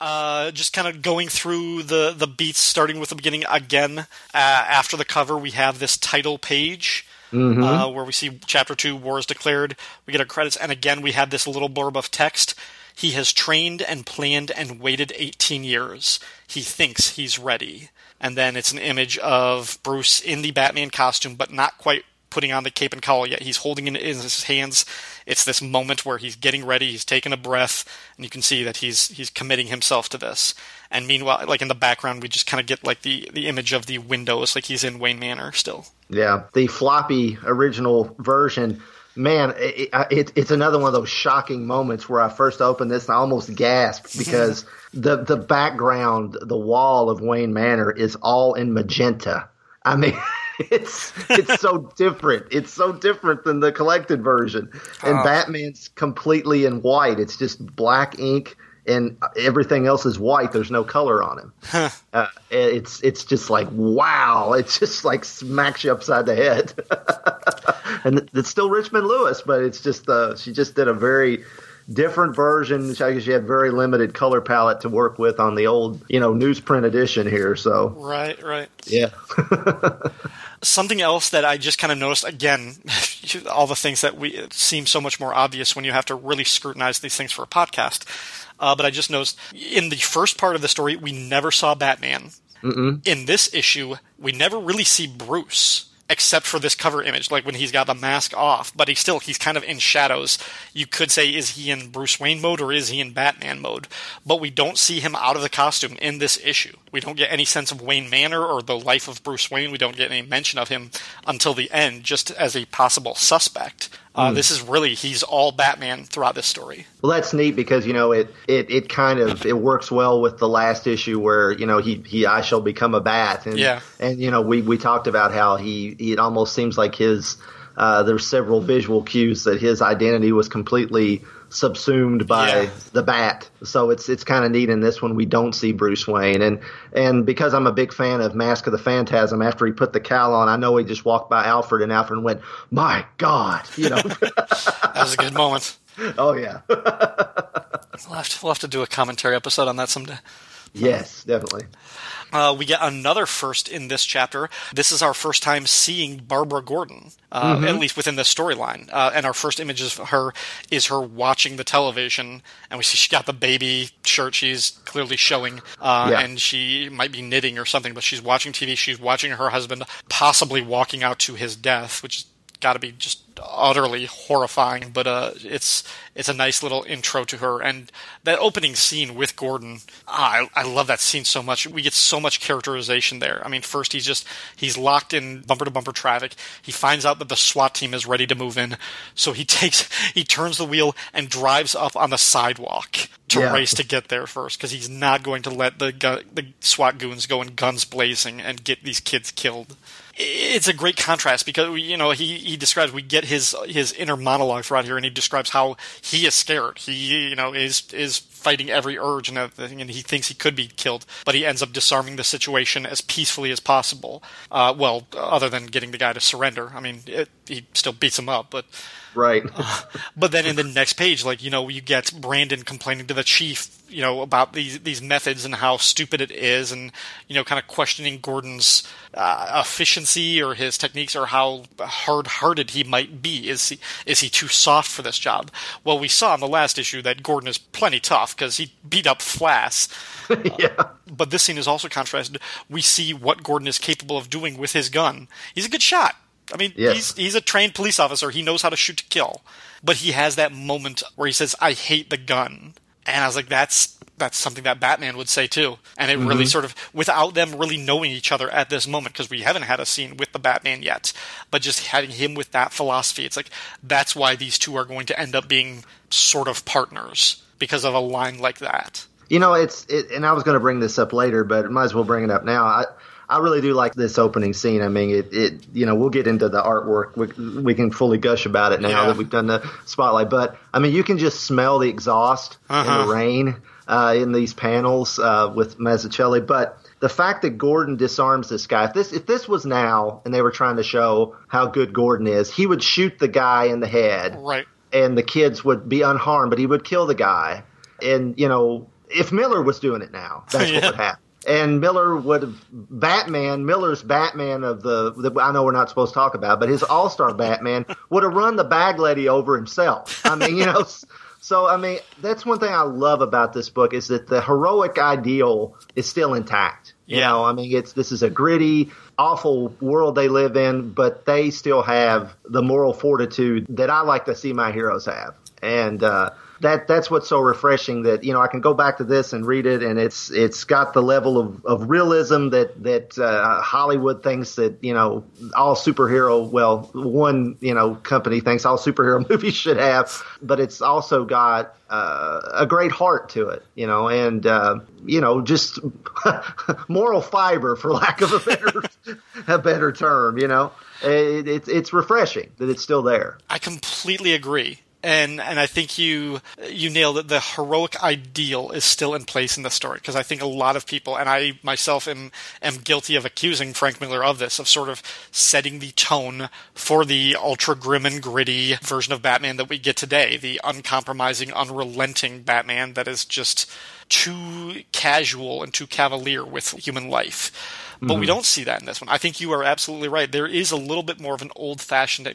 uh, just kind of going through the the beats, starting with the beginning again. Uh, after the cover, we have this title page. Mm-hmm. Uh, where we see chapter two, war is declared. We get our credits, and again we have this little blurb of text. He has trained and planned and waited 18 years. He thinks he's ready. And then it's an image of Bruce in the Batman costume, but not quite putting on the cape and cowl yet. He's holding it in his hands. It's this moment where he's getting ready, he's taking a breath, and you can see that he's he's committing himself to this. And meanwhile, like in the background, we just kind of get like the the image of the windows, like he's in Wayne Manor still. Yeah, the floppy original version. Man, it, it, it's another one of those shocking moments where I first opened this and I almost gasped <laughs> because the the background, the wall of Wayne Manor is all in magenta. I mean, <laughs> it's it's so <laughs> different. It's so different than the collected version. And oh. Batman's completely in white. It's just black ink and everything else is white. There's no color on him. Huh. Uh, it's it's just like wow. <laughs> It's just like smacks you upside the head. <laughs> and it's still Richmond Lewis, but it's just uh, she just did a very different version. I she had very limited color palette to work with on the old, you know, newsprint edition here. So right, right, yeah. <laughs> Something else that I just kind of noticed again, <laughs> all the things that we seem so much more obvious when you have to really scrutinize these things for a podcast. Uh, but I just noticed in the first part of the story, we never saw Batman. Mm-mm. In this issue, we never really see Bruce except for this cover image, like when he's got the mask off, but he's still he's kind of in shadows. You could say is he in Bruce Wayne mode or is he in Batman mode? But we don't see him out of the costume in this issue. We don't get any sense of Wayne Manor or the life of Bruce Wayne. We don't get any mention of him until the end, just as a possible suspect. Uh, This is really he's all Batman throughout this story. Well, that's neat because you know it, it, it kind of it works well with the last issue where you know he, he I shall become a bat and Yeah. and you know we, we talked about how he it almost seems like his uh, there's several visual cues that his identity was completely subsumed by Yeah. the bat. So it's it's kind of neat in this one we don't see Bruce Wayne and and because I'm a big fan of Mask of the Phantasm after he put the cowl on I know he just walked by Alfred and Alfred went my god you know <laughs> That was a good moment. oh yeah <laughs> We'll have, to, we'll have to do a commentary episode on that someday. yes definitely Uh, we get another first in this chapter. This is our first time seeing Barbara Gordon, uh, at least within the storyline. Uh, and our first image of her is her watching the television, and we see she got the baby shirt she's clearly showing, uh, Yeah. and she might be knitting or something, but she's watching TV. She's watching her husband possibly walking out to his death, which is got to be just utterly horrifying. But uh, it's it's a nice little intro to her, and that opening scene with Gordon, ah, I, I love that scene so much. We get so much characterization there. I mean, first he's just he's locked in bumper to bumper traffic. He finds out that the SWAT team is ready to move in, so he <laughs> takes he turns the wheel and drives up on the sidewalk to Yeah. race to get there first because he's not going to let the gu- the SWAT goons go in guns blazing and get these kids killed it's a great contrast because you know he, he describes we get his his inner monologue throughout here and he describes how he is scared. He you know is is fighting every urge and everything and he thinks he could be killed but he ends up disarming the situation as peacefully as possible. Uh, well other than getting the guy to surrender. I mean it, he still beats him up but right <laughs> but then in the next page, like you know, you get Branden complaining to the chief, you know, about these these methods and how stupid it is, and you know, kind of questioning Gordon's uh, efficiency or his techniques or how hard-hearted he might be. Is he is he too soft for this job? Well, we saw in the last issue that Gordon is plenty tough because he beat up Flass <laughs> yeah but this scene is also contrasted. We see what Gordon is capable of doing with his gun. He's a good shot. I mean, Yes. he's he's a trained police officer. He knows how to shoot to kill. But he has that moment where he says, "I hate the gun," and I was like, "That's that's something that Batman would say too." And it really mm-hmm. sort of, without them really knowing each other at this moment, because we haven't had a scene with the Batman yet, but just having him with that philosophy, it's like that's why these two are going to end up being sort of partners because of a line like that. You know, it's it, and I was going to bring this up later, but might as well bring it up now. I I really do like this opening scene. I mean, it, it you know we'll get into the artwork. We, we can fully gush about it now Yeah. that we've done the spotlight. But I mean, you can just smell the exhaust Uh-huh. the rain uh, in these panels uh, with Mazzucchelli. But the fact that Gordon disarms this guy, if this if this was now and they were trying to show how good Gordon is, he would shoot the guy in the head Right. and the kids would be unharmed, but he would kill the guy. And you know, if Miller was doing it now, that's <laughs> what Yeah. would happen. And Miller would have Batman, Miller's Batman of the, the I know we're not supposed to talk about, but his All Star Batman <laughs> would have run the bag lady over himself. I mean, you know. So I mean, that's one thing I love about this book is that the heroic ideal is still intact. You Yeah. know, I mean, it's this is a gritty, awful world they live in, but they still have the moral fortitude that I like to see my heroes have, and uh, that that's what's so refreshing. That you know, I can go back to this and read it, and it's it's got the level of, of realism that that uh, Hollywood thinks that you know all superhero, well, one you know company thinks all superhero <laughs> movies should have, but it's also got uh, a great heart to it, you know, and uh, you know, just <laughs> moral fiber, for lack of a better <laughs> a better term, you know. It, it's it's refreshing that it's still there. I completely agree. And and I think you you nailed it. The heroic ideal is still in place in the story because I think a lot of people and I myself am am guilty of accusing Frank Miller of this of sort of setting the tone for the ultra grim and gritty version of Batman that we get today, the uncompromising, unrelenting Batman that is just too casual and too cavalier with human life. But mm-hmm. we don't see that in this one. I think you are absolutely right. There is a little bit more of an old fashioned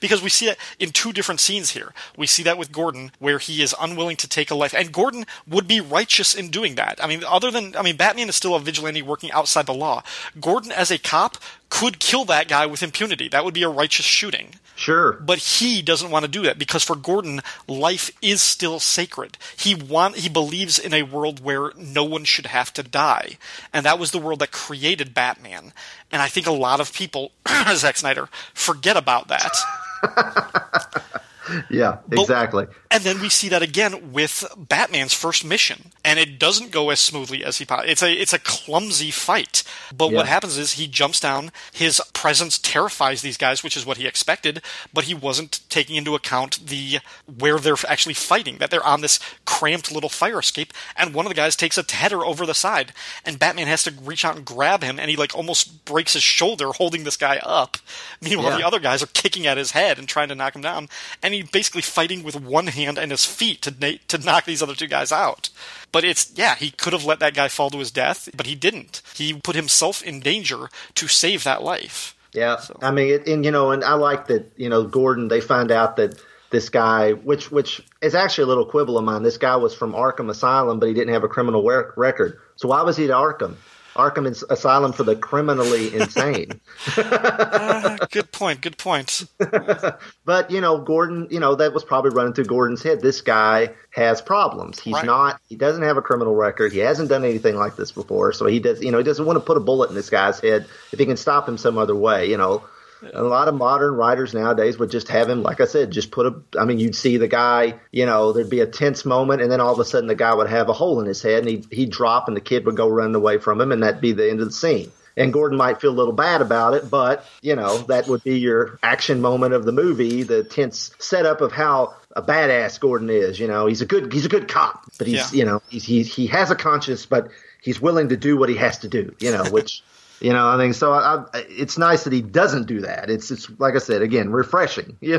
because we see it in two different scenes here. We see that with Gordon, where he is unwilling to take a life, and Gordon would be righteous in doing that. I mean, other than I mean, Batman is still a vigilante working outside the law. Gordon, as a cop, could kill that guy with impunity. That would be a righteous shooting. Sure. But he doesn't want to do that because for Gordon, life is still sacred. He want he believes in a world where no one should have to die. And that was the world that created Batman. And I think a lot of people, <clears throat> Zack Snyder, forget about that. <laughs> yeah, exactly. But, and then we see that again with Batman's first mission, and it doesn't go as smoothly as he. It's a it's a clumsy fight, but yeah. what happens is he jumps down. His presence terrifies these guys, which is what he expected, but he wasn't taking into account the where they're actually fighting. That they're on this cramped little fire escape, and one of the guys takes a header over the side, and Batman has to reach out and grab him, and he like almost breaks his shoulder holding this guy up. Meanwhile, yeah. the other guys are kicking at his head and trying to knock him down, and he basically fighting with one hand and his feet to na- to knock these other two guys out. But it's yeah, he could have let that guy fall to his death, but he didn't. He put himself in danger to save that life. Yeah, so. I mean, it, and you know, and I like that. You know, Gordon. They find out that this guy, which which is actually a little quibble of mine. This guy was from Arkham Asylum, but he didn't have a criminal record. So why was he at Arkham? Arkham Asylum for the criminally <laughs> insane. uh, good point. Good point. <laughs> but you know, Gordon, you know that was probably running through Gordon's head. This guy has problems. He's right. not. He doesn't have a criminal record. He hasn't done anything like this before. So he does. You know, he doesn't want to put a bullet in this guy's head if he can stop him some other way. You know, a lot of modern writers nowadays would just have him, like I said, just put a. I mean, you'd see the guy, you know, there'd be a tense moment, and then all of a sudden the guy would have a hole in his head, and he'd, he'd drop, and the kid would go running away from him, and that'd be the end of the scene. And Gordon might feel a little bad about it, but you know that would be your action moment of the movie, the tense setup of how a badass Gordon is. You know, he's a good he's a good cop, but he's yeah. you know he's, he he has a conscience, but he's willing to do what he has to do. You know, which you know, I mean, so I, I, it's nice that he doesn't do that. It's it's like I said again, refreshing. <laughs> Yeah.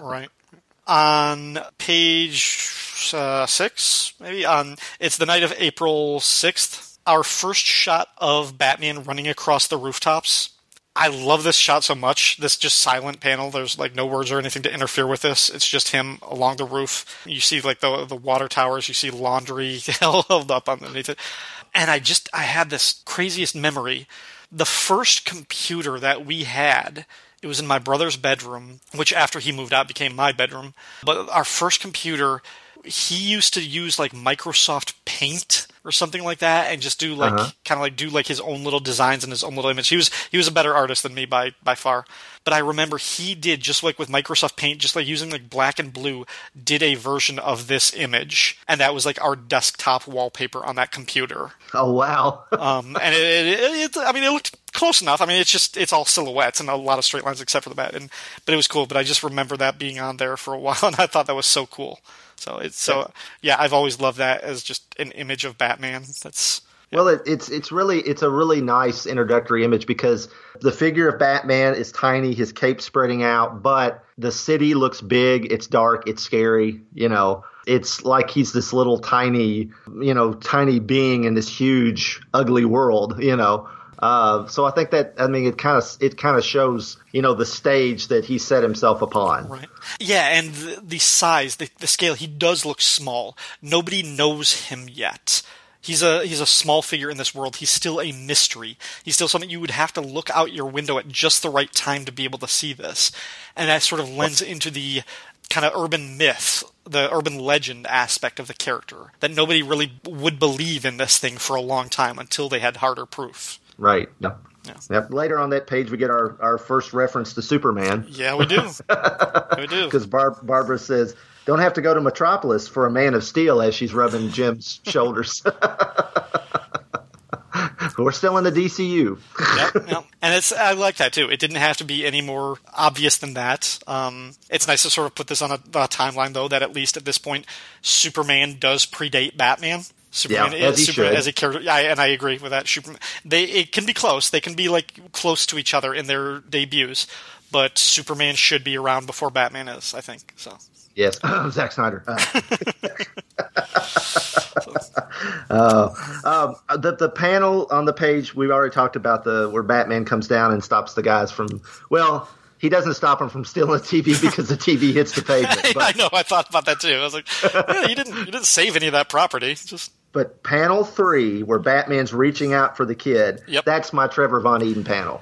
right. On page uh, six, maybe on it's the night of April sixth. Our first shot of Batman running across the rooftops. I love this shot so much. This just silent panel. There's like no words or anything to interfere with this. It's just him along the roof. You see like the the water towers. You see laundry <laughs> held up underneath it. And I just I had this craziest memory the first computer that we had it was in my brother's bedroom, which after he moved out became my bedroom. But our first computer, he used to use like Microsoft Paint or something like that and just do like uh-huh. kind of like do like his own little designs and his own little image. He was he was a better artist than me by by far. But I remember he did just like with Microsoft Paint, just like using like black and blue, did a version of this image, and that was like our desktop wallpaper on that computer. Oh wow! <laughs> um, and it, it, it, I mean, it looked close enough. I mean, it's just it's all silhouettes and a lot of straight lines except for the bat. And but it was cool. But I just remember that being on there for a <laughs> while, and I thought that was so cool. So it's so yeah, I've always loved that as just an image of Batman. That's yeah. well, it, it's it's really it's a really nice introductory image because the figure of Batman is tiny, his cape spreading out, but the city looks big. It's dark. It's scary. You know, it's like he's this little tiny, you know, tiny being in this huge, ugly world. You know. Uh, so I think that I mean it kind of it kind of shows you know the stage that he set himself upon. Right. Yeah, and the, the size, the, the scale, he does look small. Nobody knows him yet. He's a he's a small figure in this world. He's still a mystery. He's still something you would have to look out your window at just the right time to be able to see this, and that sort of lends into the kind of urban myth, the urban legend aspect of the character that nobody really would believe in this thing for a long time until they had harder proof. Right. Yep. Yeah. Yep. Later on that page, we get our, our first reference to Superman. Yeah, we do. <laughs> we do. Because Bar- Barbara says, "Don't have to go to Metropolis for a Man of Steel," as she's rubbing Jim's <laughs> shoulders. <laughs> We're still in the DCU. yep, yep, and it's I like that too. It didn't have to be any more obvious than that. Um, it's nice to sort of put this on a, a timeline, though, that at least at this point, Superman does predate Batman. Superman yeah, as, Superman as a character. Yeah, and I agree with that. Superman, they it can be close. They can be like close to each other in their debuts, but Superman should be around before Batman is. I think so. Yes, <laughs> Zack Snyder. <laughs> Uh. Uh, um, the the panel on the page we've already talked about the where Batman comes down and stops the guys from well he doesn't stop them from stealing the TV <laughs> because the TV hits the pavement. I know. I thought about that too. I was like, yeah, you didn't you didn't save any of that property. Just but panel three, where Batman's reaching out for the kid, Yep. that's my Trevor Von Eeden panel.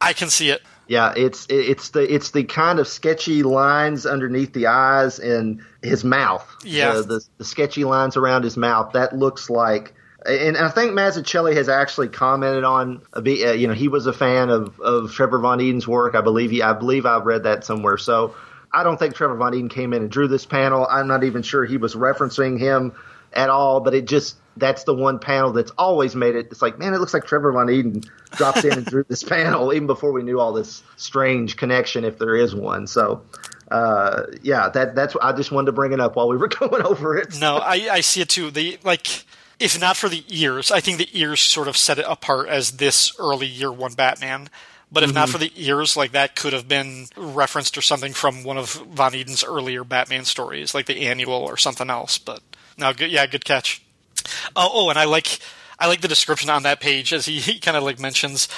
I can see it. Yeah, it's it's the it's the kind of sketchy lines underneath the eyes and his mouth. Yeah. the, the, the sketchy lines around his mouth. That looks like. And I think Mazzucchelli has actually commented on, a bit, uh, you know, he was a fan of, of Trevor Von Eeden's work. I believe he, I believe I've read that somewhere. So I don't think Trevor Von Eeden came in and drew this panel. I'm not even sure he was referencing him at all, but it just that's the one panel that's always made it. It's like, man, it looks like Trevor Von Eeden drops in and drew this <laughs> panel even before we knew all this strange connection, if there is one. So, uh, yeah, that that's I just wanted to bring it up while we were <laughs> going over it. No, I, I see it too. The like, if not for the ears, I think the ears sort of set it apart as this early year one Batman. But if not mm-hmm. for the ears, like that could have been referenced or something from one of Von Eeden's earlier Batman stories, like the annual or something else. But no, good, yeah, good catch. Oh, oh, and I like I like the description on that page as he, <laughs> he kind of like mentions,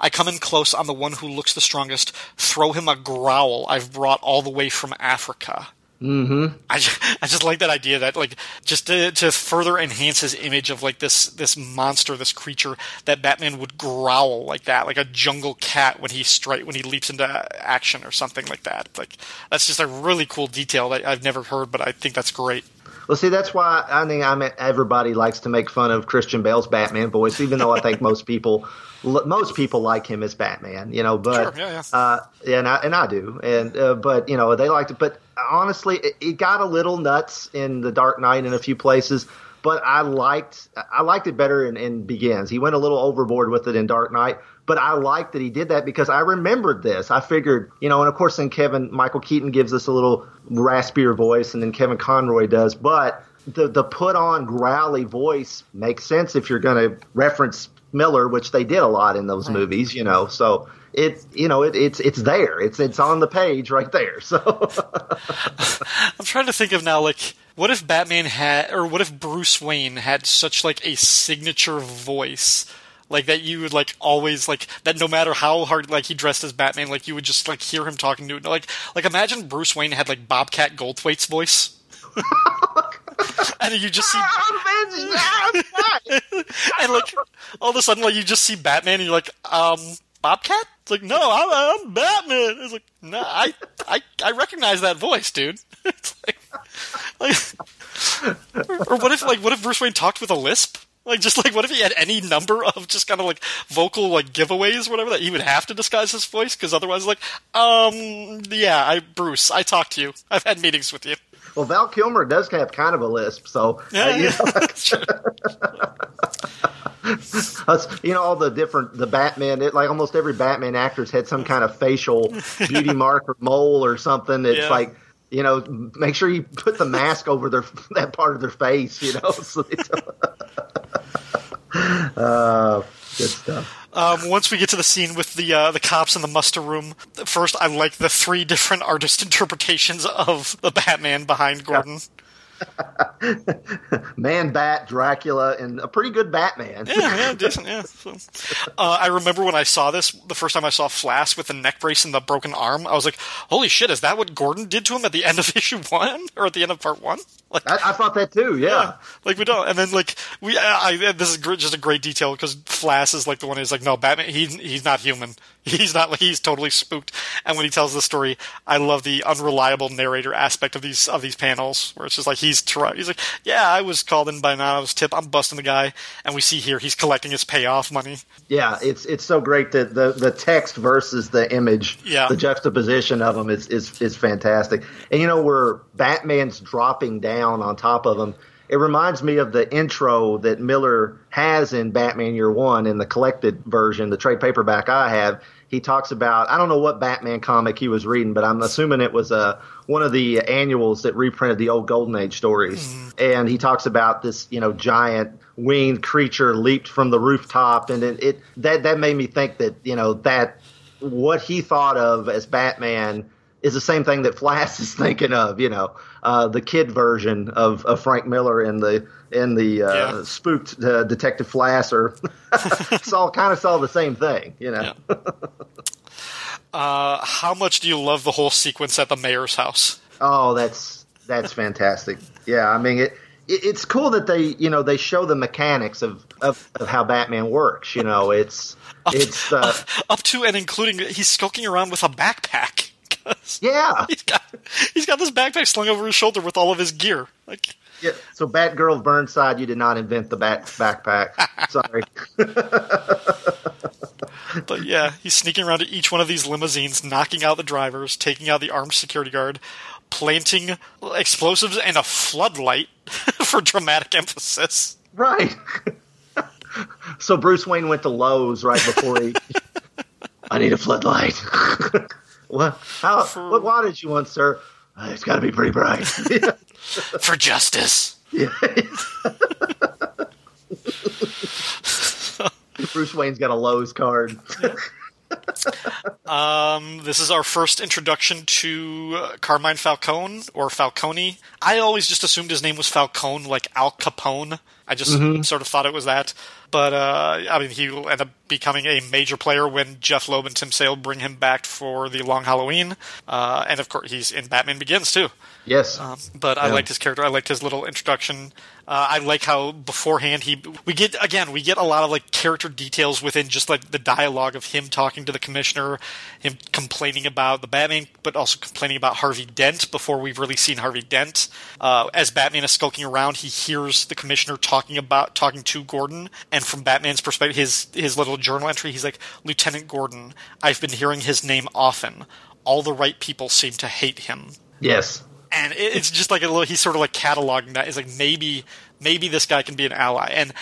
I come in close on the one who looks the strongest, throw him a growl I've brought all the way from Africa. Mm-hmm. I, ju- I just like that idea that like just to, to further enhance his image of like this this monster this creature that Batman would growl like that like a jungle cat when he strike when he leaps into action or something like that like that's just a really cool detail that I've never heard but I think that's great Well, see, that's why I think I'm everybody likes to make fun of Christian Bale's Batman voice, even though I think <laughs> most people most people like him as Batman, you know. But Sure, yeah, yeah. Uh, and I and I do, and uh, but you know they like to. But honestly, it, it got a little nuts in the Dark Knight in a few places. But I liked I liked it better in, in Begins. He went a little overboard with it in Dark Knight, but I liked that he did that because I remembered this. I figured, you know, and of course then Kevin Michael Keaton gives us a little raspier voice, and then Kevin Conroy does, but. The, the put on growly voice makes sense if you're going to reference Miller, which they did a lot in those movies, you know. So it, you know, it, it's it's there. It's it's on the page right there. So <laughs> I'm trying to think of now, like, what if Batman had, or what if Bruce Wayne had such like a signature voice, like that you would like always like that. No matter how hard like he dressed as Batman, like you would just like hear him talking to it. Like, like imagine Bruce Wayne had like Bobcat Goldthwait's voice. <laughs> and you just see, <laughs> and like all of a sudden, like you just see Batman, and you're like, um, Bobcat? It's like, no, I'm, I'm Batman. It's like, no, I, I, I recognize that voice, dude. <laughs> It's like, like, or what if, like, what if Bruce Wayne talked with a lisp? Like, just like, what if he had any number of just kind of like vocal like giveaways or whatever that he would have to disguise his voice because otherwise, like, um, yeah, I Bruce, I talked to you. I've had meetings with you. Well, Val Kilmer does have kind of a lisp, so uh, you, yeah. know, <laughs> you know all the different the Batman. It, like almost every Batman actor's had some kind of facial <laughs> beauty mark or mole or something. It's Yeah. like. You know, make sure you put the mask over their that part of their face. You know, so <laughs> uh, good stuff. Um, once we get to the scene with the uh, the cops in the muster room, first I like the three <laughs> different artist interpretations of the Batman behind Gordon. <laughs> Man Bat, Dracula, and a pretty good Batman. Yeah, yeah, decent. Yeah. So, uh, I remember when I saw this the first time I saw Flass with the neck brace and the broken arm. I was like, "Holy shit! Is that what Gordon did to him at the end of <laughs> issue one or at the end of part one?" <laughs> Like, I, I thought that too. Yeah. like we don't. And then like we, I, I this is gr- just a great detail because Flass is like the one who's like, "No, Batman. He he's not human. <laughs> He's not. like He's totally spooked." And when he tells the story, I love the unreliable narrator aspect of these of these panels where it's just like he's try, he's like, "Yeah, I was called in by Nano's tip. I'm busting the guy." And we see here he's collecting his payoff money. Yeah, it's it's so great that the the text versus the image, Yeah. the juxtaposition of them is is is fantastic. And you know where Batman's dropping down on top of them. It reminds me of the intro that Miller has in Batman Year One in the collected version, the trade paperback I have. He talks about I don't know what Batman comic he was reading, but I'm assuming it was uh, one of the annuals that reprinted the old Golden Age stories. And he talks about this, you know, giant winged creature leaped from the rooftop, and it, it that that made me think that you know that what he thought of as Batman is the same thing that Flass <laughs> is thinking of. You know, uh, the kid version of, of Frank Miller in the in the uh, Yeah. spooked uh, Detective Flass, or saw kind of saw the same thing. You know. Yeah. Uh, how much do you love the whole sequence at the mayor's house? Oh, that's that's fantastic. Yeah, I mean it, it. It's cool that they you know they show the mechanics of of, of how Batman works. You know, it's it's uh, <laughs> Up to and including he's skulking around with a backpack. <laughs> yeah. he's got he's got this backpack slung over his shoulder with all of his gear. Like yeah. So Batgirl Burnside, you did not invent the bat backpack. <laughs> Sorry. <laughs> But yeah, he's sneaking around to each one of these limousines, knocking out the drivers, taking out the armed security guard, planting explosives and a floodlight for dramatic emphasis. Right. so Bruce Wayne went to Lowe's right before he. I need a floodlight. What? How? What wattage you want, sir? Uh, it's got to be pretty bright. <laughs> For justice. <laughs> Bruce Wayne's got a Lowe's card. <laughs> Um, this is our first introduction to uh, Carmine Falcone or Falcone. I always just assumed his name was Falcone, like Al Capone. I just sort of thought it was that. But uh, I mean, he will end up becoming a major player when Jeph Loeb and Tim Sale bring him back for the Long Halloween, uh, and of course he's in Batman Begins too. Yes. Um, but I liked his character. I liked his little introduction. Uh, I like how beforehand he we get again we get a lot of like character details within just like the dialogue of him talking to the commissioner, him complaining about the Batman, but also complaining about Harvey Dent before we've really seen Harvey Dent. Uh, as Batman is skulking around, he hears the commissioner talking about talking to Gordon, and from Batman's perspective, his his little journal entry, he's like Lieutenant Gordon. I've been hearing his name often. All the right people seem to hate him yes. And it- it's just like a little he's sort of like cataloging that. Is like maybe maybe this guy can be an ally. And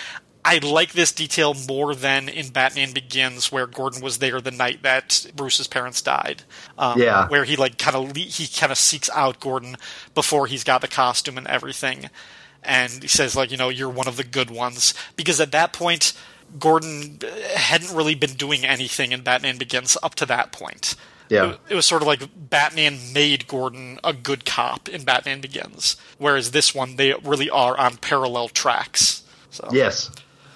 i like this detail more than in batman begins where gordon was there the night that bruce's parents died. Um, Yeah. where he like kind of he kind of seeks out gordon before he's got the costume and everything. And he says like you know you're one of the good ones. Because at that point gordon hadn't really been doing anything in batman begins up to that point Yeah. it was sort of like Batman made Gordon a good cop in Batman Begins, whereas this one they really are on parallel tracks. So Yes,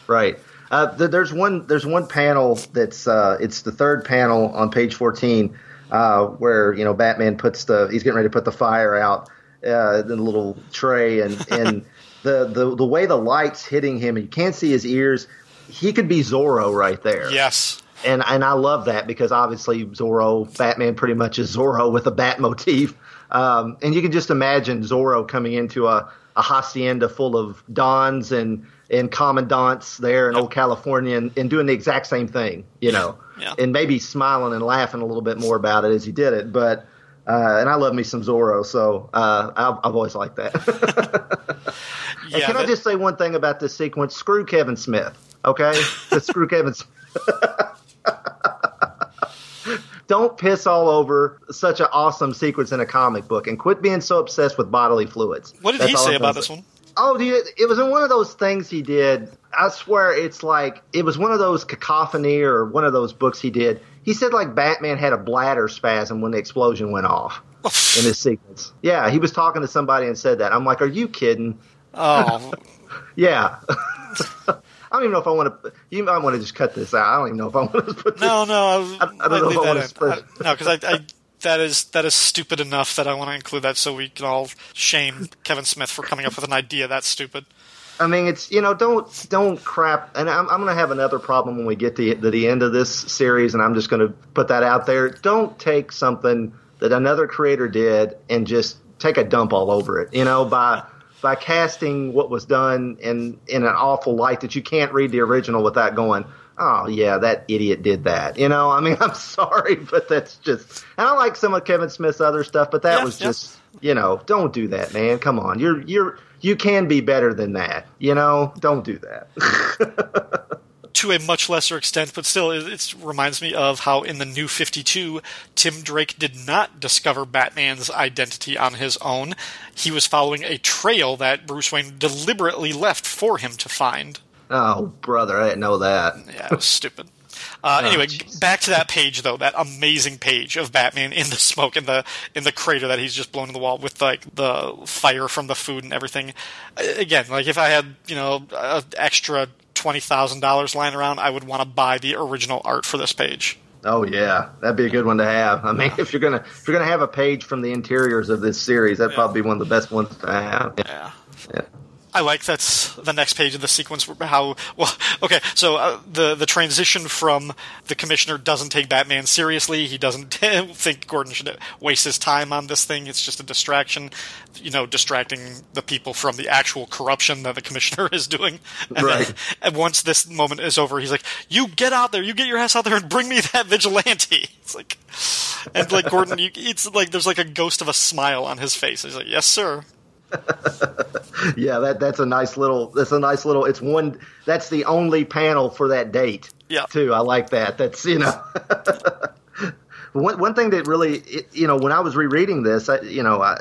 right. Uh, th- there's one. There's one panel that's. Uh, it's the third panel on page 14, uh, where you know Batman puts the. He's getting ready to put the fire out uh, in the little tray, and and <laughs> the, the the way the lights hitting him, and you can't see his ears. He could be Zorro right there. yes, and and I love that because obviously Zorro, Batman, pretty much is Zorro with a bat motif, um, and you can just imagine Zorro coming into a, a hacienda full of dons and and commandants there in old California and, and doing the exact same thing, you know, Yeah. and maybe smiling and laughing a little bit more about it as he did it, but. Uh, and I love me some Zorro, so uh, I've, I've always liked that. <laughs> And yeah. can I just say one thing about this sequence? Screw Kevin Smith, okay? <laughs> Screw Kevin Smith. <laughs> Don't piss all over such an awesome sequence in a comic book and quit being so obsessed with bodily fluids. what did That's he say about this one? Oh, dude, it was in one of those things he did. I swear it's like it was one of those cacophony or one of those books he did. He said like Batman had a bladder spasm when the explosion went off <laughs> in this sequence. Yeah, he was talking to somebody and said that. I'm like, are you kidding? Oh, <laughs> Yeah. <laughs> I don't even know if I want to. You might want to just cut this out. I don't even know if I want to put this. no, no, I, I don't know if I that wanna in. spread- I- no, because I, I that is that is stupid enough that I want to include that so we can all shame Kevin Smith for coming up with an idea that's stupid. I mean, it's you know, don't don't crap. And I'm, I'm going to have another problem when we get to, to the end of this series, and I'm just going to put that out there. Don't take something that another creator did and just take a dump all over it. You know, by by casting what was done in in an awful light that you can't read the original without going. Oh yeah, that idiot did that. You know, I mean, <laughs> I'm sorry, but that's just. And I like some of Kevin Smith's other stuff, but that Yeah, was yeah. just you know, don't do that, man. Come on, you're you're you can be better than that. You know, don't do that. <laughs> to a much lesser extent, but still, it, it reminds me of how in the New 52, Tim Drake did not discover Batman's identity on his own. He was following a trail that Bruce Wayne deliberately left for him to find. oh, brother, I didn't know that. Yeah, it was stupid. Uh, Oh, anyway, jeez. back to that page though. That amazing page of Batman in the smoke in the in the crater that he's just blown in the wall with like the fire from the food and everything. Again, like if I had you know an extra twenty thousand dollars lying around, I would want to buy the original art for this page. Oh yeah, that'd be a good one to have. I mean, <laughs> if you're gonna if you're gonna have a page from the interiors of this series, that'd probably be one of the best ones to have. Yeah. Yeah. I like that's the next page of the sequence. How well? Okay, so uh, the the transition from the commissioner doesn't take Batman seriously. He doesn't <laughs> think Gordon should waste his time on this thing. It's just a distraction, you know, distracting the people from the actual corruption that the commissioner <laughs> is doing. And, Right. then, and once this moment is over, he's like, "You get out there, you get your ass out there, and bring me that <laughs> vigilante." It's like, and like Gordon, you, it's like there's like a ghost of a smile on his face. He's like, "Yes, sir." <laughs> Yeah, that that's a nice little. That's a nice little. It's one. That's the only panel for that date. Yeah. Too. I like that. That's you know. <laughs> one one thing that really, it, you know, when I was rereading this, I, you know, I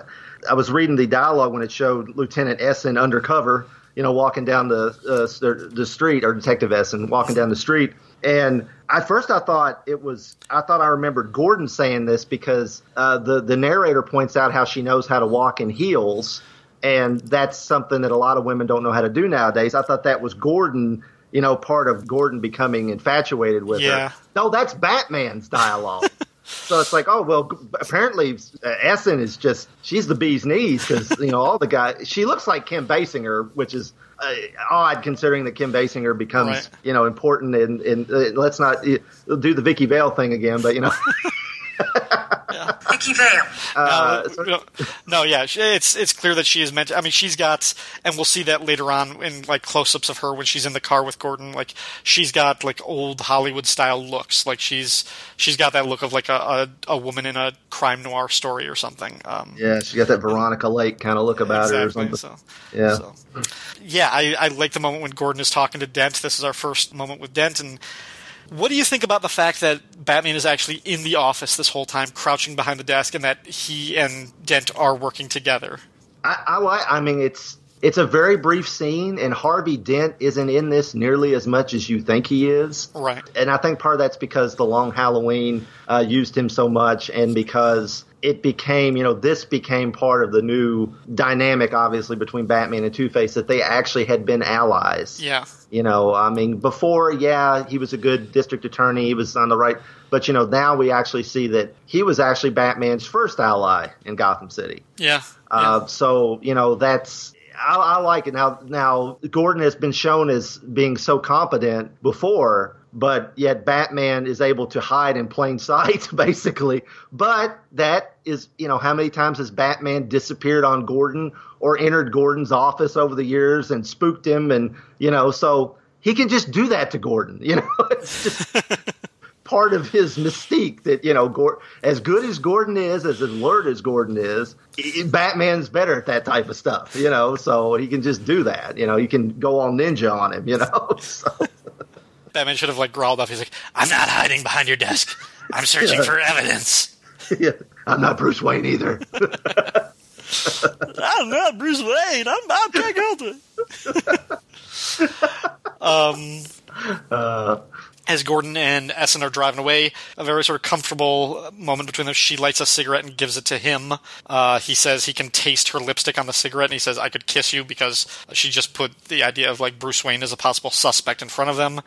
I was reading the dialogue when it showed Lieutenant Essen undercover, you know, walking down the uh, the street or Detective Essen walking down the street, and at first I thought it was I thought I remembered Gordon saying this because uh, the the narrator points out how she knows how to walk in heels and that's something that a lot of women don't know how to do nowadays. I thought that was Gordon, you know, part of Gordon becoming infatuated with Yeah. her. No, that's Batman's dialogue. <laughs> so it's like, oh well, apparently uh, Essen is just she's the bee's knees because you know all the guys. She looks like Kim Basinger, which is. Uh, odd considering that Kim Basinger becomes, Right. you know, important in, in uh, let's not uh, do the Vicki Vale thing again, but you know, <laughs> Vicki Vale. uh, no, no, no, yeah, it's it's clear that she is meant. To, I mean, she's got, and we'll see that later on in like close-ups of her when she's in the car with Gordon. Like she's got like old Hollywood style looks. Like she's she's got that look of like a a, a woman in a crime noir story or something. Um, yeah, she got that Veronica Lake kind of look about her or exactly. something. So, Yeah. so. yeah, I, I like the moment when Gordon is talking to Dent. This is our first moment with Dent, and what do you think about the fact that Batman is actually in the office this whole time, crouching behind the desk, and that he and Dent are working together? I, I like. I mean, it's it's a very brief scene, and Harvey Dent isn't in this nearly as much as you think he is. Right. And I think part of that's because the Long Halloween uh, used him so much, and because it became, you know, this became part of the new dynamic, obviously, between Batman and Two Face, that they actually had been allies. Yeah. You know, I mean, before, yeah, he was a good district attorney. He was on the right. But, you know, now we actually see that he was actually Batman's first ally in Gotham City. Yeah. Uh, so you know that's I, I like it now. Now Gordon has been shown as being so competent before, but yet Batman is able to hide in plain sight, <laughs> basically. But that is, you know, how many times has Batman disappeared on Gordon or entered Gordon's office over the years and spooked him, and you know, so he can just do that to Gordon. <laughs> You know, it's just <laughs> part of his mystique that you know Gor- as good as Gordon is as alert as Gordon is Batman's better at that type of stuff you know so he can just do that you know you can go all ninja on him you know so, Batman should have like growled off. He's like, "I'm not hiding behind your desk. I'm searching Yeah. for evidence." <laughs> yeah. I'm not Bruce Wayne either <laughs> I'm not Bruce Wayne. I'm I'm Jack Hilton. um. uh, as Gordon and Essen are driving away, a very sort of comfortable moment between them. She lights a cigarette and gives it to him. Uh, he says he can taste her lipstick on the cigarette, and he says, "I could kiss you," because she just put the idea of like Bruce Wayne as a possible suspect in front of them.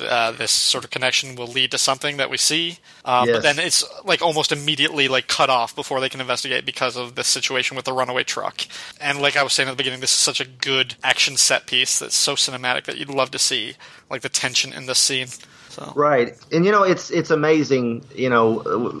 Uh, this sort of connection will lead to something that we see, uh, but then it's like almost immediately like cut off before they can investigate because of this situation with the runaway truck. And like I was saying at the beginning, this is such a good action set piece that's so cinematic that you'd love to see, like the tension in this scene. So. Right, and you know it's it's amazing. You know,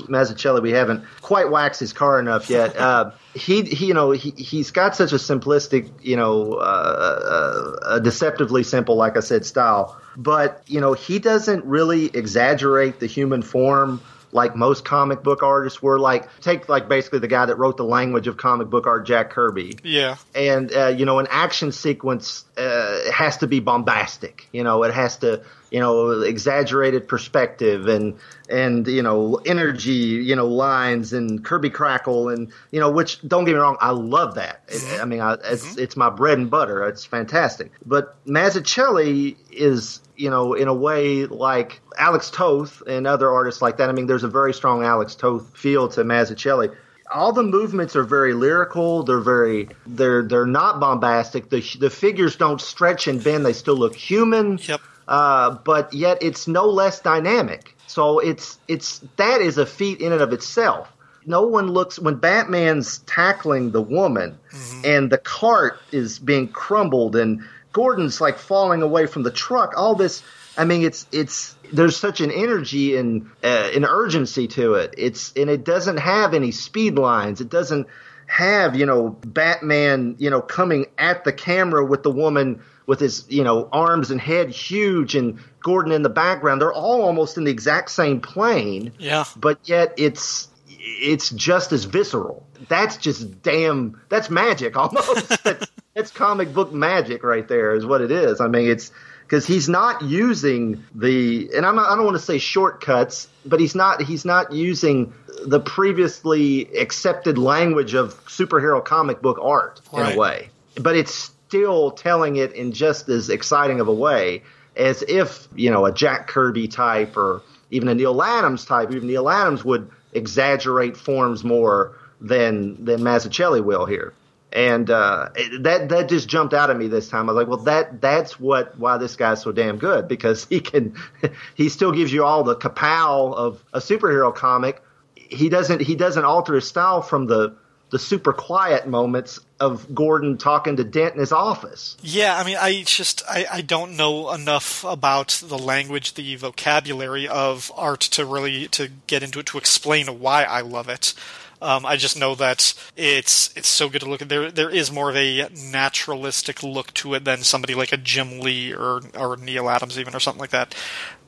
Mazzucchelli, we haven't quite waxed his car enough yet. <laughs> Uh, he, he, you know, he he's got such a simplistic, you know, uh, uh, a deceptively simple, like I said, style. But you know, he doesn't really exaggerate the human form like most comic book artists were. Like take like basically the guy that wrote the language of comic book art, Jack Kirby Yeah. and uh, you know an action sequence uh, has to be bombastic you know it has to you know exaggerated perspective and and you know energy you know lines and Kirby crackle and you know which don't get me wrong I love that I mean I, it's mm-hmm. it's my bread and butter it's fantastic but Mazzucchelli is you know in a way like Alex Toth and other artists like that I mean there's a very strong Alex Toth feel to Mazzucchelli all the movements are very lyrical. They're very they're they're not bombastic. The the figures don't stretch and bend. They still look human. Yep. Uh, but yet it's no less dynamic. So it's it's that is a feat in and of itself. No one looks when Batman's tackling the woman mm-hmm. and the cart is being crumbled and Gordon's like falling away from the truck. All this, I mean, it's it's there's such an energy and uh, an urgency to it. It's and it doesn't have any speed lines. It doesn't have you know Batman you know coming at the camera with the woman with his you know arms and head huge and Gordon in the background. They're all almost in the exact same plane. Yeah. But yet it's it's just as visceral. That's just damn. That's magic <laughs> almost. that's, that's comic book magic right there. Is what it is. I mean, it's because he's not using the and I'm not, I don't want to say shortcuts, but he's not he's not using the previously accepted language of superhero comic book art in right. a way. But it's still telling it in just as exciting of a way as if, you know, a Jack Kirby type or even a Neal Adams type, even Neal Adams would exaggerate forms more than than Mazzucchelli will here. And uh, that that just jumped out at me this time. I was like, well, that that's what why this guy's so damn good because he can <laughs> he still gives you all the kapow of a superhero comic. He doesn't he doesn't alter his style from the the super quiet moments of Gordon talking to Dent in his office. Yeah, I mean, I just I, I don't know enough about the language, the vocabulary of art to really to get into it to explain why I love it. Um, I just know that it's it's so good to look at. There there is more of a naturalistic look to it than somebody like a Jim Lee or or Neal Adams even or something like that.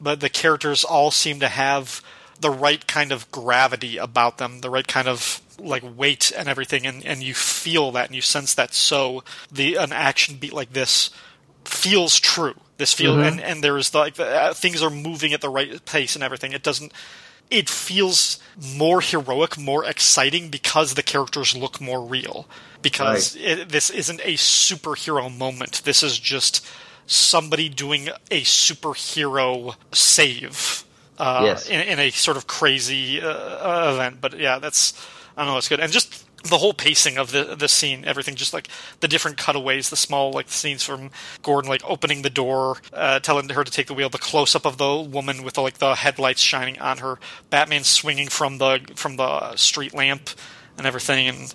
But the characters all seem to have the right kind of gravity about them, the right kind of like weight and everything, and, and you feel that and you sense that. So the an action beat like this feels true. This feel mm-hmm. and and there's like the, uh, things are moving at the right pace and everything. It doesn't. It feels more heroic, more exciting because the characters look more real. Because right. it, this isn't a superhero moment. This is just somebody doing a superhero save uh, yes. in, in, a sort of crazy uh, event. But yeah, that's I don't know, it's good, and just the whole pacing of the the scene, everything, just like the different cutaways, the small like scenes from Gordon like opening the door, uh, telling her to take the wheel, the close up of the woman with the, like the headlights shining on her, Batman swinging from the from the street lamp, and everything, and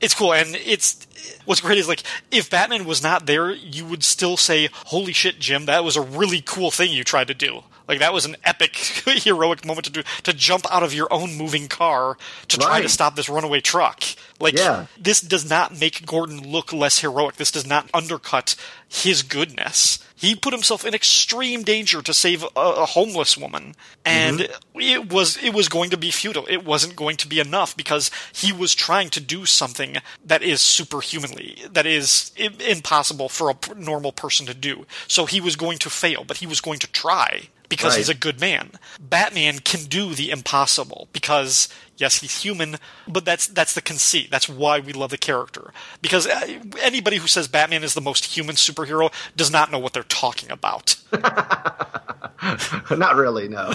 it's cool and it's what's great is like if batman was not there you would still say holy shit jim that was a really cool thing you tried to do like that was an epic, <laughs> heroic moment to do to jump out of your own moving car to try to stop this runaway truck. Like yeah. this does not make Gordon look less heroic. This does not undercut his goodness. He put himself in extreme danger to save a, a homeless woman, and mm-hmm. it was it was going to be futile. It wasn't going to be enough because he was trying to do something that is superhumanly that is impossible for a normal person to do. So he was going to fail, but he was going to try because right. he's a good man. Batman can do the impossible because yes, he's human, but that's that's the conceit. That's why we love the character. Because uh, anybody who says Batman is the most human superhero does not know what they're talking about. <laughs> <laughs> Not really, no.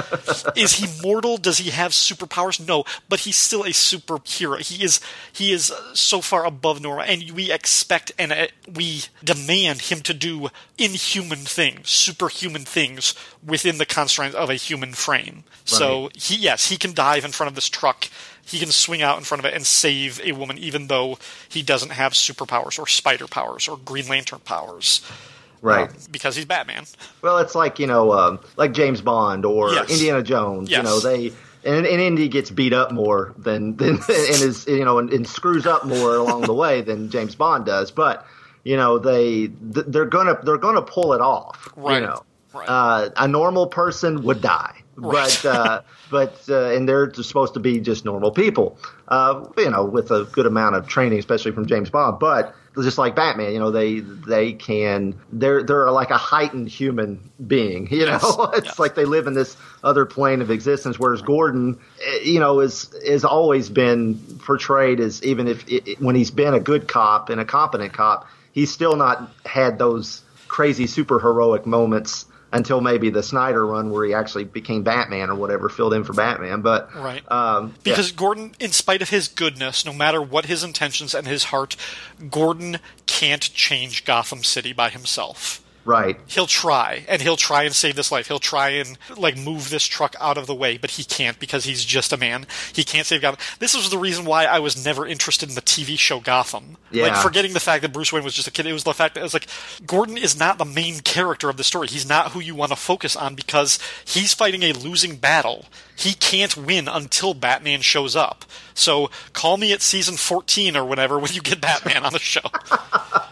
<laughs> is he mortal? Does he have superpowers? No, but he's still a superhero. He is he is so far above normal, and we expect and uh, we demand him to do inhuman things, superhuman things within the constraints of a human frame. Right. So he yes, he can dive in front of this truck. He can swing out in front of it and save a woman, even though he doesn't have superpowers or spider powers or Green Lantern powers right? because he's Batman. Well, it's like you know, um, like James Bond or yes. Indiana Jones. Yes. You know, they and, and Indy gets beat up more than than <laughs> and is you know and, and screws up more along the way than James Bond does. But you know, they they're gonna they're gonna pull it off. Right. You know, right. Uh, a normal person would die. but uh, <laughs> but uh, and they're supposed to be just normal people, uh, you know, with a good amount of training, especially from James Bond. But just like Batman, you know, they they can they're they're like a heightened human being. <laughs> You know, yes. it's yes. like they live in this other plane of existence. Whereas Gordon, eh, you know, is is always been portrayed as even if it, when he's been a good cop and a competent cop, he's still not had those crazy super heroic moments until maybe the Snyder run where he actually became Batman or whatever, filled in for Batman. But right, um, because yeah. Gordon, in spite of his goodness, no matter what his intentions and his heart, Gordon can't change Gotham City by himself. Right. He'll try, and he'll try and save this life. He'll try and like move this truck out of the way, but he can't because he's just a man. He can't save Gotham. This was the reason why I was never interested in the TV show Gotham. Yeah. Like forgetting the fact that Bruce Wayne was just a kid. It was the fact that it was like Gordon is not the main character of the story. He's not who you want to focus on because he's fighting a losing battle. He can't win until Batman shows up. So call me at season 14 or whatever when you get Batman on the show. <laughs>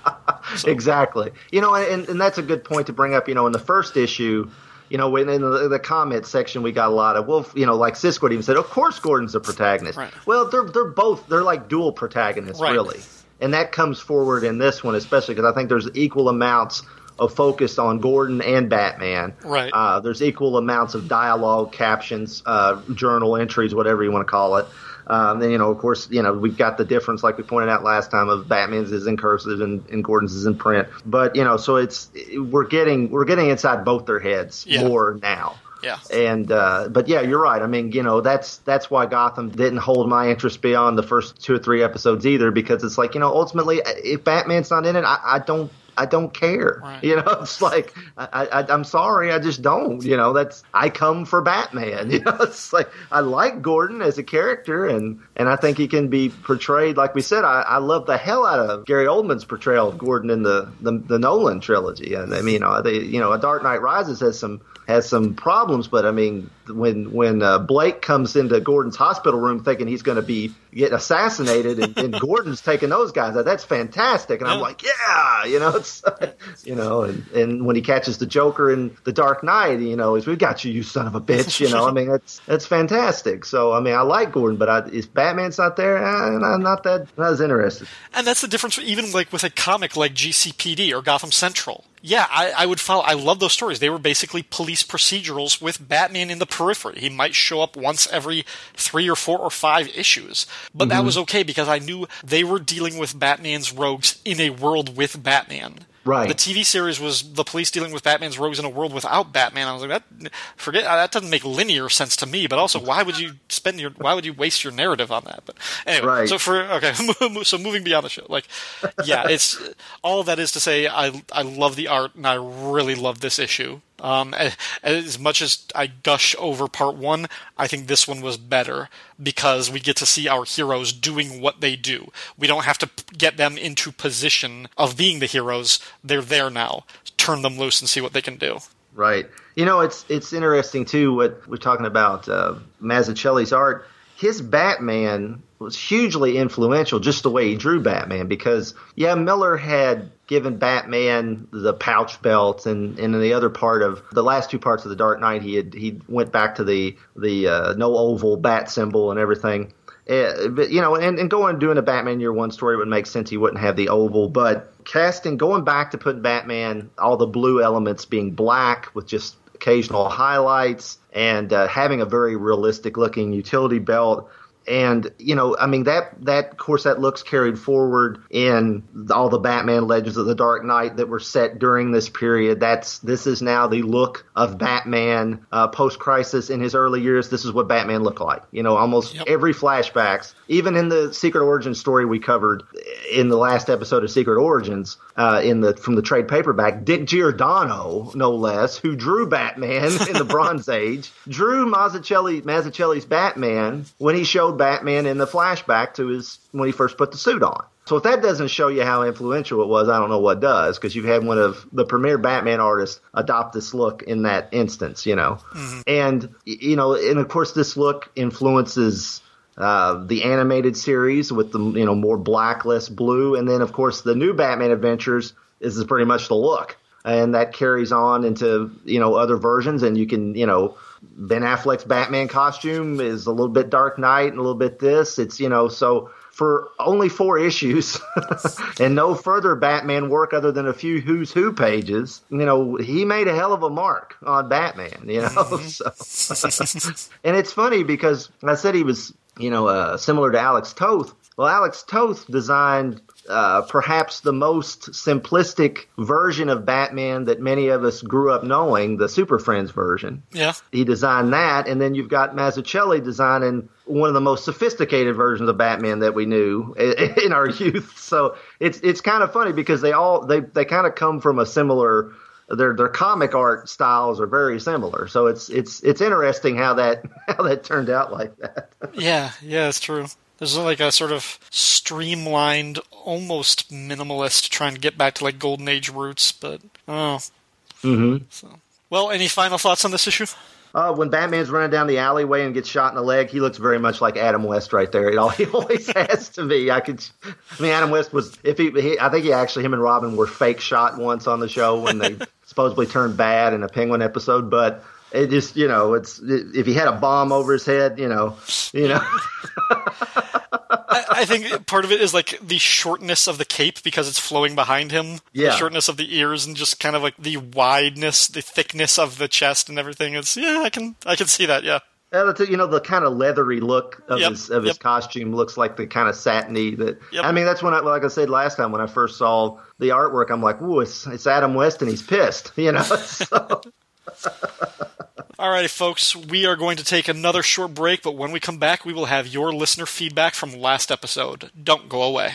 So. Exactly. You know, and, and that's a good point to bring up. You know, in the first issue, you know, in the, the comment section, we got a lot of well, you know, like Siskoid even said, of course Gordon's the protagonist. Right. Well, they're they're both they're like dual protagonists, right. really, and that comes forward in this one especially because I think there's equal amounts of focus on Gordon and Batman. Right. Uh, there's equal amounts of dialogue, captions, uh, journal entries, whatever you want to call it. Um, then you know, of course, you know we've got the difference, like we pointed out last time, of Batman's is in cursive and, and Gordon's is in print. But you know, so it's we're getting we're getting inside both their heads yeah. more now. Yeah. And uh, but yeah, you're right. I mean, you know, that's that's why Gotham didn't hold my interest beyond the first two or three episodes either, because it's like you know, ultimately, if Batman's not in it, I, I don't I don't care. Right. You know, <laughs> it's like I, I, I'm sorry, I just don't. You know, that's I come for Batman. <laughs> You know, it's like I like Gordon as a character, and and I think he can be portrayed like we said. I, I love the hell out of Gary Oldman's portrayal of Gordon in the the, the Nolan trilogy. And I mean, you know, they, you know, A Dark Knight Rises has some has some problems, but I mean, when when uh, Blake comes into Gordon's hospital room thinking he's going to be getting assassinated, and, and Gordon's taking those guys out, that's fantastic. And yeah. I'm like, yeah, you know, it's <laughs> you know, and and when he catches the Joker in the Dark Knight, you know, is we've got you, you son of a bitch. You know, I mean, that's that's fantastic. So I mean, I like Gordon, but I, if Batman's not there, eh, I'm not that not as interested. And that's the difference, even like with a comic like GCPD or Gotham Central yeah, I, I, would follow. I love those stories. They were basically police procedurals with Batman in the periphery. He might show up once every three or four or five issues, but mm-hmm. that was okay because I knew they were dealing with Batman's rogues in a world with Batman. Right. The TV series was the police dealing with Batman's rogues in a world without Batman. I was like, that forget that doesn't make linear sense to me. But also, why would you spend your why would you waste your narrative on that? But anyway, right. so for okay, <laughs> so moving beyond the show, like, yeah, it's all that is to say, I I love the art and I really love this issue. Um, as much as I gush over part one, I think this one was better because we get to see our heroes doing what they do. We don't have to get them into position of being the heroes. They're there now. Turn them loose and see what they can do. Right. You know, it's it's interesting too. What we're talking about uh, Mazzucchelli's art. His Batman was hugely influential, just the way he drew Batman. Because yeah, Miller had given Batman the pouch belt, and, and in the other part of the last two parts of the Dark Knight, he had he went back to the the uh, no oval bat symbol and everything. Uh, but you know, and, and going and doing a Batman Year One story would make sense. He wouldn't have the oval, but casting going back to putting Batman all the blue elements being black with just occasional highlights and uh, having a very realistic looking utility belt and you know i mean that that course that looks carried forward in all the batman legends of the dark knight that were set during this period. That's this is now the look of batman uh, post crisis in his early years. This is what batman looked like. You know almost yep. every flashbacks even in the secret origin story we covered in the last episode of secret origins uh, in the from the trade paperback dick giordano no less who drew batman <laughs> in the bronze age drew mazzucchelli mazzucchelli's batman when he showed Batman in the flashback to his when he first put the suit on. So if that doesn't show you how influential it was, I don't know what does, because you've had one of the premier Batman artists adopt this look in that instance, you know. Mm-hmm. And you know, and of course this look influences uh, the animated series with the you know more black, less blue, and then of course the new Batman Adventures is pretty much the look, and that carries on into you know other versions, and you can you know Ben Affleck's Batman costume is a little bit Dark Knight and a little bit this. It's you know so for only four <laughs> issues and no further Batman work other than a few Who's Who pages, you know, he made a hell of a mark on Batman, you know. <laughs> so, <laughs> and it's funny because I said he was, you know, uh, similar to Alex Toth. Well, Alex Toth designed uh, perhaps the most simplistic version of Batman that many of us grew up knowing, the Super Friends version. Yeah. He designed that, and then you've got Mazzucchelli designing one of the most sophisticated versions of Batman that we knew <laughs> in our youth. So it's it's kind of funny because they all they they kind of come from a similar their their comic art styles are very similar. So it's it's it's interesting how that <laughs> how that turned out like that. yeah, yeah, it's true. There's like a sort of streamlined, almost minimalist trying to get back to like golden age roots, but oh. Mm-hmm. So, well, any final thoughts on this issue? Uh, when Batman's running down the alleyway and gets shot in the leg, he looks very much like Adam West right there. It all, <laughs> he always has to be. I could, I mean, Adam West was if he, he, I think he actually him and Robin were fake shot once on the show when they <laughs> supposedly turned bad in a Penguin episode, but it just you know it's if he had a bomb over his head, you know, you know. <laughs> I, I, think part of it is like the shortness of the cape because it's flowing behind him. Yeah. The shortness of the ears and just kind of like the wideness, the thickness of the chest and everything. It's yeah, I can I can see that. Yeah. Yeah, you know the kind of leathery look of Yep, his of his yep. costume looks like the kind of satiny that. Yep. I mean, that's when I like I said last time when I first saw the artwork, I'm like, "Ooh, it's, it's Adam West and he's pissed," <laughs> you know. <laughs> So, <laughs> Alrighty, folks, we are going to take another short break, but when we come back, we will have your listener feedback from last episode. Don't go away.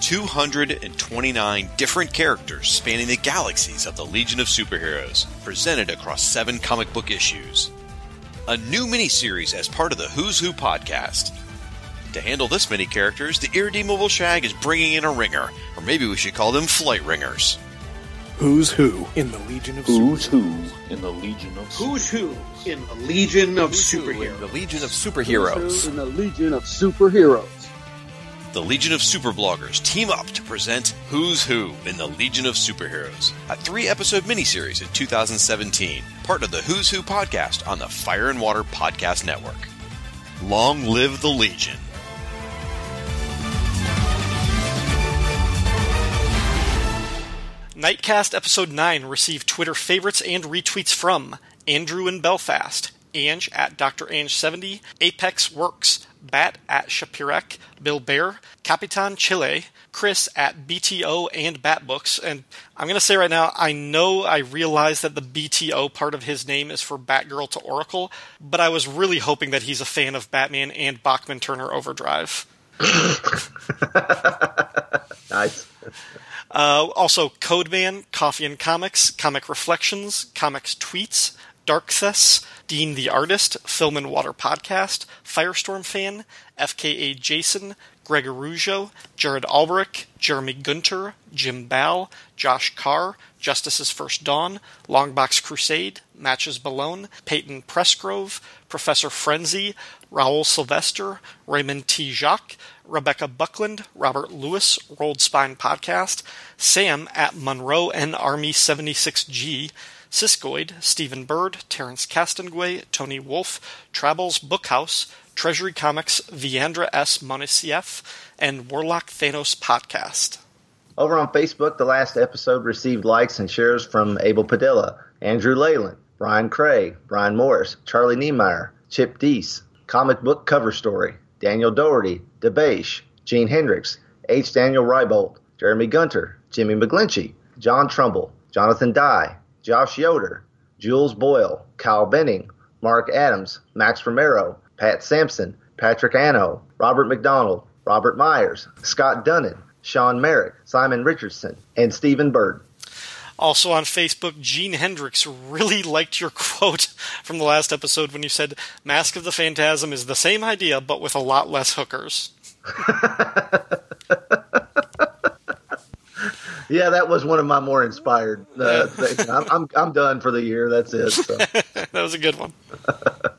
Two hundred and twenty-nine different characters spanning the galaxies of the Legion of Superheroes, presented across seven comic book issues. A new miniseries as part of the Who's Who podcast. To handle this many characters, the irredeemable Shag is bringing in a ringer, or maybe we should call them flight ringers. Who's who in the Legion of Who's Super- who in the Legion of Who's who in the Legion of The Superheroes? Legion of Superheroes. in the Legion of Superheroes. The Legion of Super Bloggers team up to present Who's Who in the Legion of Superheroes, a three episode miniseries in 2017, part of the Who's Who podcast on the Fire and Water Podcast Network. Long live the Legion. Nightcast Episode 9 received Twitter favorites and retweets from Andrew in Belfast, Ange at Dr. Ange70, Apex Works, Bat at Shapirek, Bill Bear, Capitan Chile, Chris at BTO and Batbooks, and I'm going to say right now, I know I realize that the BTO part of his name is for Batgirl to Oracle, but I was really hoping that he's a fan of Batman and Bachman Turner Overdrive. <laughs> nice. Uh, also, Codeman, Coffee and Comics, Comic Reflections, Comics Tweets, Darkthess, Dean the Artist, Film and Water Podcast, Firestorm Fan, FKA Jason, Greg Arujo, Jared Albrecht, Jeremy Gunter, Jim Ball, Josh Carr, Justice's First Dawn, Longbox Crusade, Matches Malone, Peyton Pressgrove, Professor Frenzy, Raoul Sylvester, Raymond T. Jacques, Rebecca Buckland, Robert Lewis, Rolled Spine Podcast, Sam at Monroe and Army 76G, Siskoid, Stephen Bird, Terrence Castanguay, Tony Wolf, Travels Bookhouse, Treasury Comics, Viandra S. Monisieff, and Warlock Thanos Podcast. Over on Facebook, the last episode received likes and shares from Abel Padilla, Andrew Leyland, Brian Craig, Brian Morris, Charlie Niemeyer, Chip Deese, Comic Book Cover Story, Daniel Doherty, DeBache, Gene Hendricks, H. Daniel Rybolt, Jeremy Gunter, Jimmy McGlinchey, John Trumbull, Jonathan Dye, Josh Yoder, Jules Boyle, Kyle Benning, Mark Adams, Max Romero, Pat Sampson, Patrick Anno, Robert McDonald, Robert Myers, Scott Dunnan, Sean Merrick, Simon Richardson, and Stephen Bird. Also on Facebook, Gene Hendricks really <laughs> liked your quote from the last episode when you said Mask of the Phantasm is the same idea but with a lot less hookers. <laughs> Yeah, that was one of my more inspired. Uh, things. I'm, I'm I'm done for the year. That's it. So. <laughs> that was a good one. <laughs>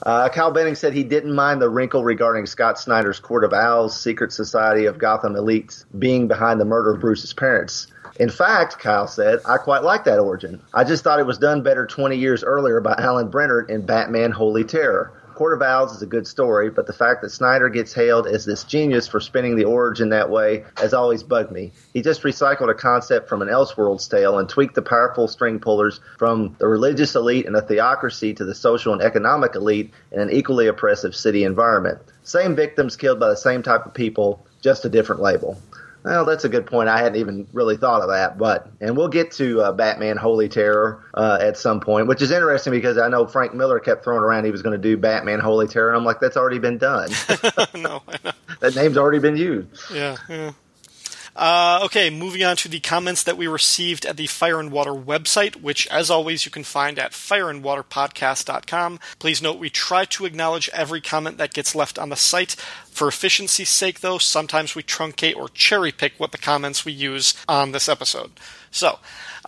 Uh, Kyle Benning said he didn't mind the wrinkle regarding Scott Snyder's Court of Owls, secret society of Gotham elites being behind the murder of Bruce's parents. In fact, Kyle said, I quite like that origin. I just thought it was done better 20 years earlier by Alan Brennert in Batman Holy Terror. Court of Owls is a good story, but the fact that Snyder gets hailed as this genius for spinning the origin that way has always bugged me. He just recycled a concept from an Elseworlds tale and tweaked the powerful string pullers from the religious elite and a theocracy to the social and economic elite in an equally oppressive city environment. Same victims killed by the same type of people, just a different label. Well, that's a good point. I hadn't even really thought of that, but and we'll get to uh, Batman Holy Terror uh, at some point, which is interesting because I know Frank Miller kept throwing around he was going to do Batman Holy Terror, and I'm like, that's already been done. <laughs> no, that name's already been used. Yeah, yeah. Uh, okay, moving on to the comments that we received at the Fire and Water website, which, as always, you can find at fireandwaterpodcast.com. Please note we try to acknowledge every comment that gets left on the site. For efficiency's sake, though, sometimes we truncate or cherry pick what the comments we use on this episode. So,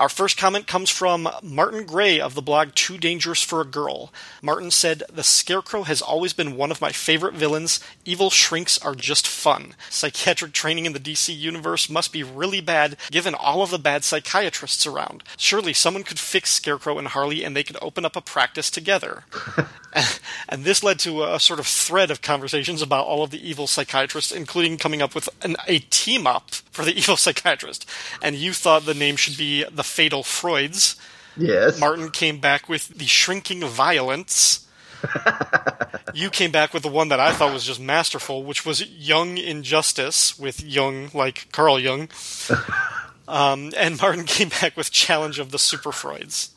our first comment comes from Martin Gray of the blog Too Dangerous for a Girl. Martin said, The Scarecrow has always been one of my favorite villains. Evil shrinks are just fun. Psychiatric training in the DC universe must be really bad given all of the bad psychiatrists around. Surely someone could fix Scarecrow and Harley and they could open up a practice together. <laughs> and this led to a sort of thread of conversations about all of the evil psychiatrists, including coming up with an, a team up for the <laughs> evil psychiatrist. And you thought the name should be the Fatal Freuds. Yes. Martin came back with the Shrinking Violence. <laughs> you came back with the one that I thought was just masterful, which was Young Injustice with Young, like Carl Jung. <laughs> Um, and Martin came back with Challenge of the Super Freuds.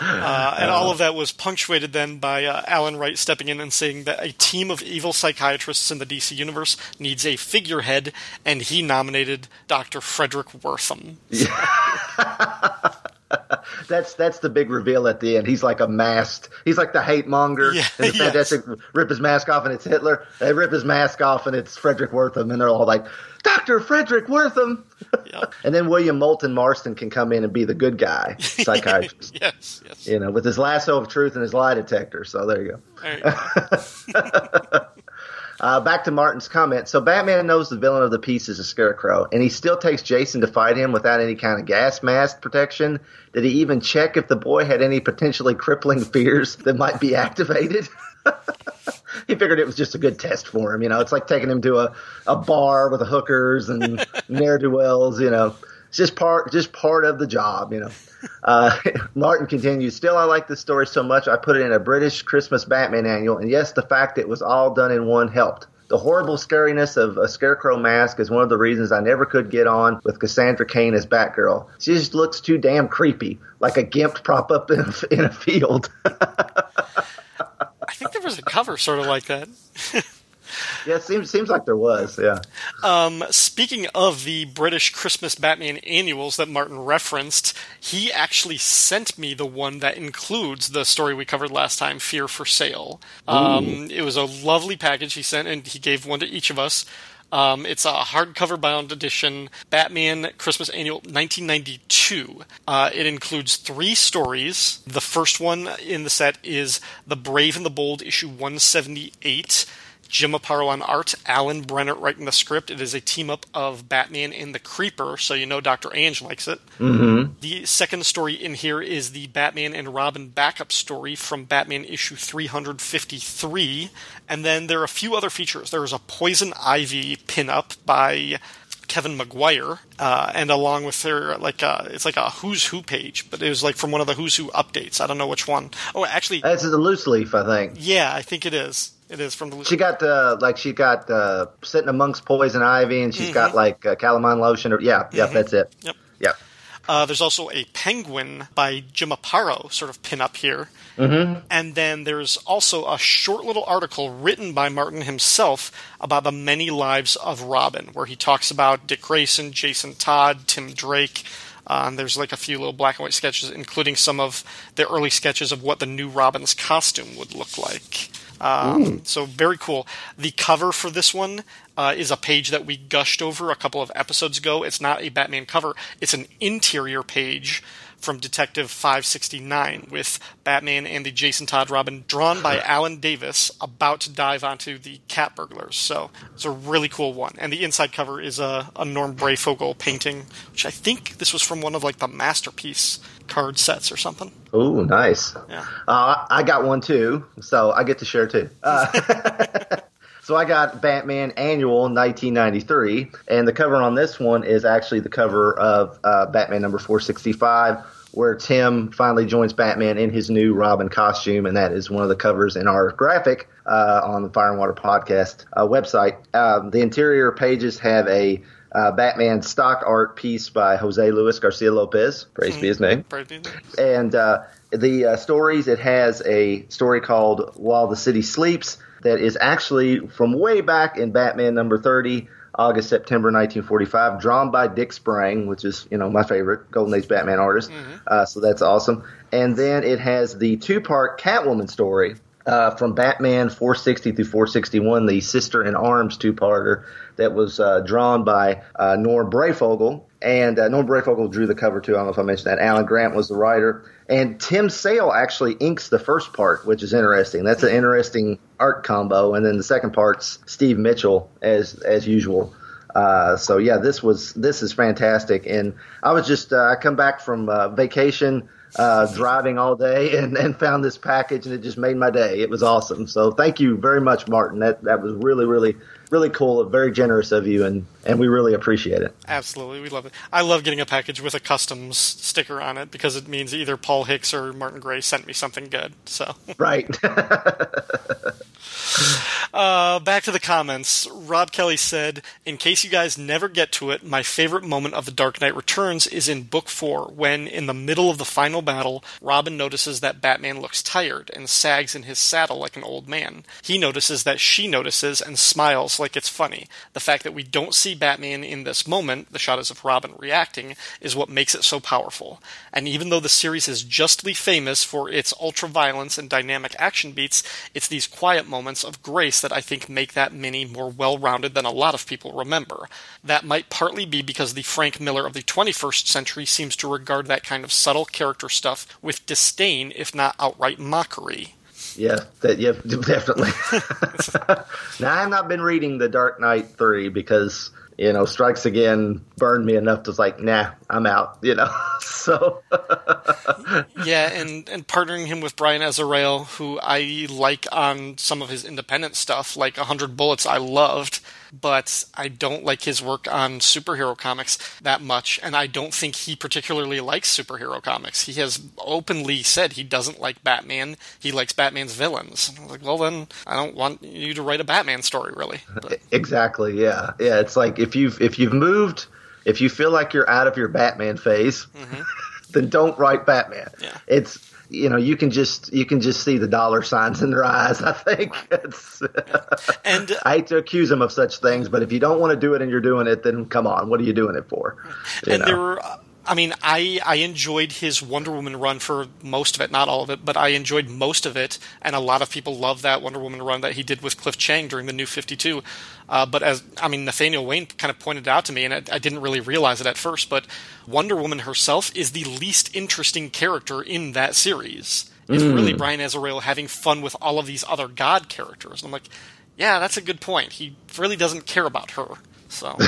Uh, and all of that was punctuated then by uh, Alan Wright stepping in and saying that a team of evil psychiatrists in the DC universe needs a figurehead, and he nominated Dr. Fredric Wertham. <laughs> that's that's the big reveal at the end. He's like a masked. He's like the hate monger. Yeah, and the fantastic yes. rip his mask off and it's Hitler. They rip his mask off and it's Fredric Wertham, and they're all like, "Doctor Fredric Wertham. Yeah. and then William Moulton Marston can come in and be the good guy <laughs> psychiatrist. yes, yes. You know, with his lasso of truth and his lie detector. So there you go. All right. <laughs> Uh, back to Martin's comment. So Batman knows the villain of the piece is a scarecrow, and he still takes Jason to fight him without any kind of gas mask protection. Did he even check if the boy had any potentially crippling <laughs> fears that might be activated? He figured it was just a good test for him. You know, it's like taking him to a, a bar with the hookers and <laughs> ne'er do wells. You know, it's just part just part of the job. You know. Uh, <laughs> Martin continues, Still, I like this story so much, I put it in a British Christmas Batman annual, and yes, the fact it was all done in one helped. The horrible scariness of a scarecrow mask is one of the reasons I never could get on with Cassandra Cain as Batgirl. She just looks too damn creepy, like a gimp prop up in a, in a field. <laughs> There was a cover sort of like that. <laughs> yeah, it seems seems like there was. Yeah. Um, speaking of the British Christmas Batman annuals that Martin referenced, he actually sent me the one that includes the story we covered last time, Fear for Sale. Um, it was a lovely package he sent, and he gave one to each of us. Um, it's a hardcover bound edition, Batman Christmas Annual 1992. Uh, it includes three stories. The first one in the set is The Brave and the Bold, issue 178. Jim Aparo on art, Alan Brennert writing the script. It is a team up of Batman and the Creeper, so you know Dr. Ange likes it. Mm-hmm. The second story in here is the Batman and Robin backup story from Batman issue 353. And then there are a few other features. There is a Poison Ivy pinup by Kevin Maguire, uh, and along with her, like a, it's like a Who's Who page, but it was like from one of the Who's Who updates. I don't know which one. Oh, actually, That's a loose leaf, I think. yeah, I think it is. It is from the. She got uh, like she got uh, sitting amongst poison ivy, and she's got like uh, calamine lotion. Or yeah, yep, that's it. Yep. Yep. Uh, there's also a penguin by Jim Aparo sort of pin up here. Mm-hmm. And then there's also a short little article written by Martin himself about the many lives of Robin, where he talks about Dick Grayson, Jason Todd, Tim Drake. Uh, and there's like a few little black and white sketches, including some of the early sketches of what the new Robin's costume would look like. Um, so very cool. The cover for this one uh, is a page that we gushed over a couple of episodes ago. It's not a Batman cover; it's an interior page from Detective 569 with Batman and the Jason Todd Robin drawn by Alan Davis about to dive onto the cat burglars. So it's a really cool one. And the inside cover is a, a Norm Breyfogle painting, which I think this was from one of like the masterpiece card sets or something. Oh, nice. Yeah. Uh, I got one too, so I get to share too. Uh, <laughs> so I got Batman Annual 1993, and the cover on this one is actually the cover of uh, Batman number 465, where Tim finally joins Batman in his new Robin costume, and that is one of the covers in our graphic uh, on the Fire and Water podcast uh, website. Um, the interior pages have a uh, Batman stock art piece by Jose Luis Garcia Lopez. Praise be his name. Praise be his name. And uh, the uh, stories, it has a story called While the City Sleeps that is actually from way back in Batman number 30, August, September 1945, drawn by Dick Sprang, which is, you know, my favorite Golden Age Batman artist. Uh, so that's awesome. And then it has the two part Catwoman story. Uh, from Batman 460 through 461, the Sister in Arms two-parter that was uh, drawn by uh, Norm Breyfogle, and uh, Norm Breyfogle drew the cover too. I don't know if I mentioned that. Alan Grant was the writer, and Tim Sale actually inks the first part, which is interesting. That's an interesting art combo, and then the second part's Steve Mitchell as as usual. Uh, so yeah, this was this is fantastic, and I was just uh, I come back from uh, vacation, uh, driving all day, <laughs> and, and found this package, and it just made my day. It was awesome. So thank you very much, Martin. That that was really really really cool, very generous of you, and and we really appreciate it. Absolutely, we love it. I love getting a package with a customs sticker on it because it means either Paul Hicks or Martin Gray sent me something good. So, Right. <laughs> uh, back to the comments. Rob Kelly said, "In case you guys never get to it, my favorite moment of The Dark Knight Returns is in Book Four, when in the middle of the final battle, Robin notices that Batman looks tired and sags in his saddle like an old man. He notices that she notices and smiles like it's funny. The fact that we don't see Batman in this moment, the shot is of Robin reacting, is what makes it so powerful. And even though the series is justly famous for its ultra violence and dynamic action beats, it's these quiet moments of grace that I think make that mini more well rounded than a lot of people remember. That might partly be because the Frank Miller of the 21st century seems to regard that kind of subtle character stuff with disdain, if not outright mockery. Yeah, that yeah, <laughs> definitely. <laughs> now I have not been reading the Dark Knight three because you know Strikes Again burned me enough to like, nah, I'm out. You know, <laughs> so yeah, and and partnering him with Brian Azzarello, who I like on some of his independent stuff, like hundred Bullets, I loved, but I don't like his work on superhero comics that much, and I don't think he particularly likes superhero comics. He has openly said he doesn't like Batman. He likes Batman's villains. And I was like, well, then I don't want you to write a Batman story, really. But, <laughs> exactly, yeah, yeah. It's like if you've if you've moved, if you feel like you're out of your Batman phase, mm-hmm. <laughs> then don't write Batman. Yeah. It's you know you can just you can just see the dollar signs in their eyes. I think it's. <laughs> and uh, I hate to accuse them of such things, but if you don't want to do it and you're doing it, then come on, what are you doing it for? You and know? there were uh, I mean, I I enjoyed his Wonder Woman run for most of it, not all of it, but I enjoyed most of it, and a lot of people love that Wonder Woman run that he did with Cliff Chiang during the New Fifty Two. Uh, but as I mean, Nathaniel Wayne kind of pointed out to me, and I, I didn't really realize it at first, but Wonder Woman herself is the least interesting character in that series. It's really Brian Azzarello having fun with all of these other God characters. And I'm like, yeah, that's a good point. He really doesn't care about her. So. <laughs>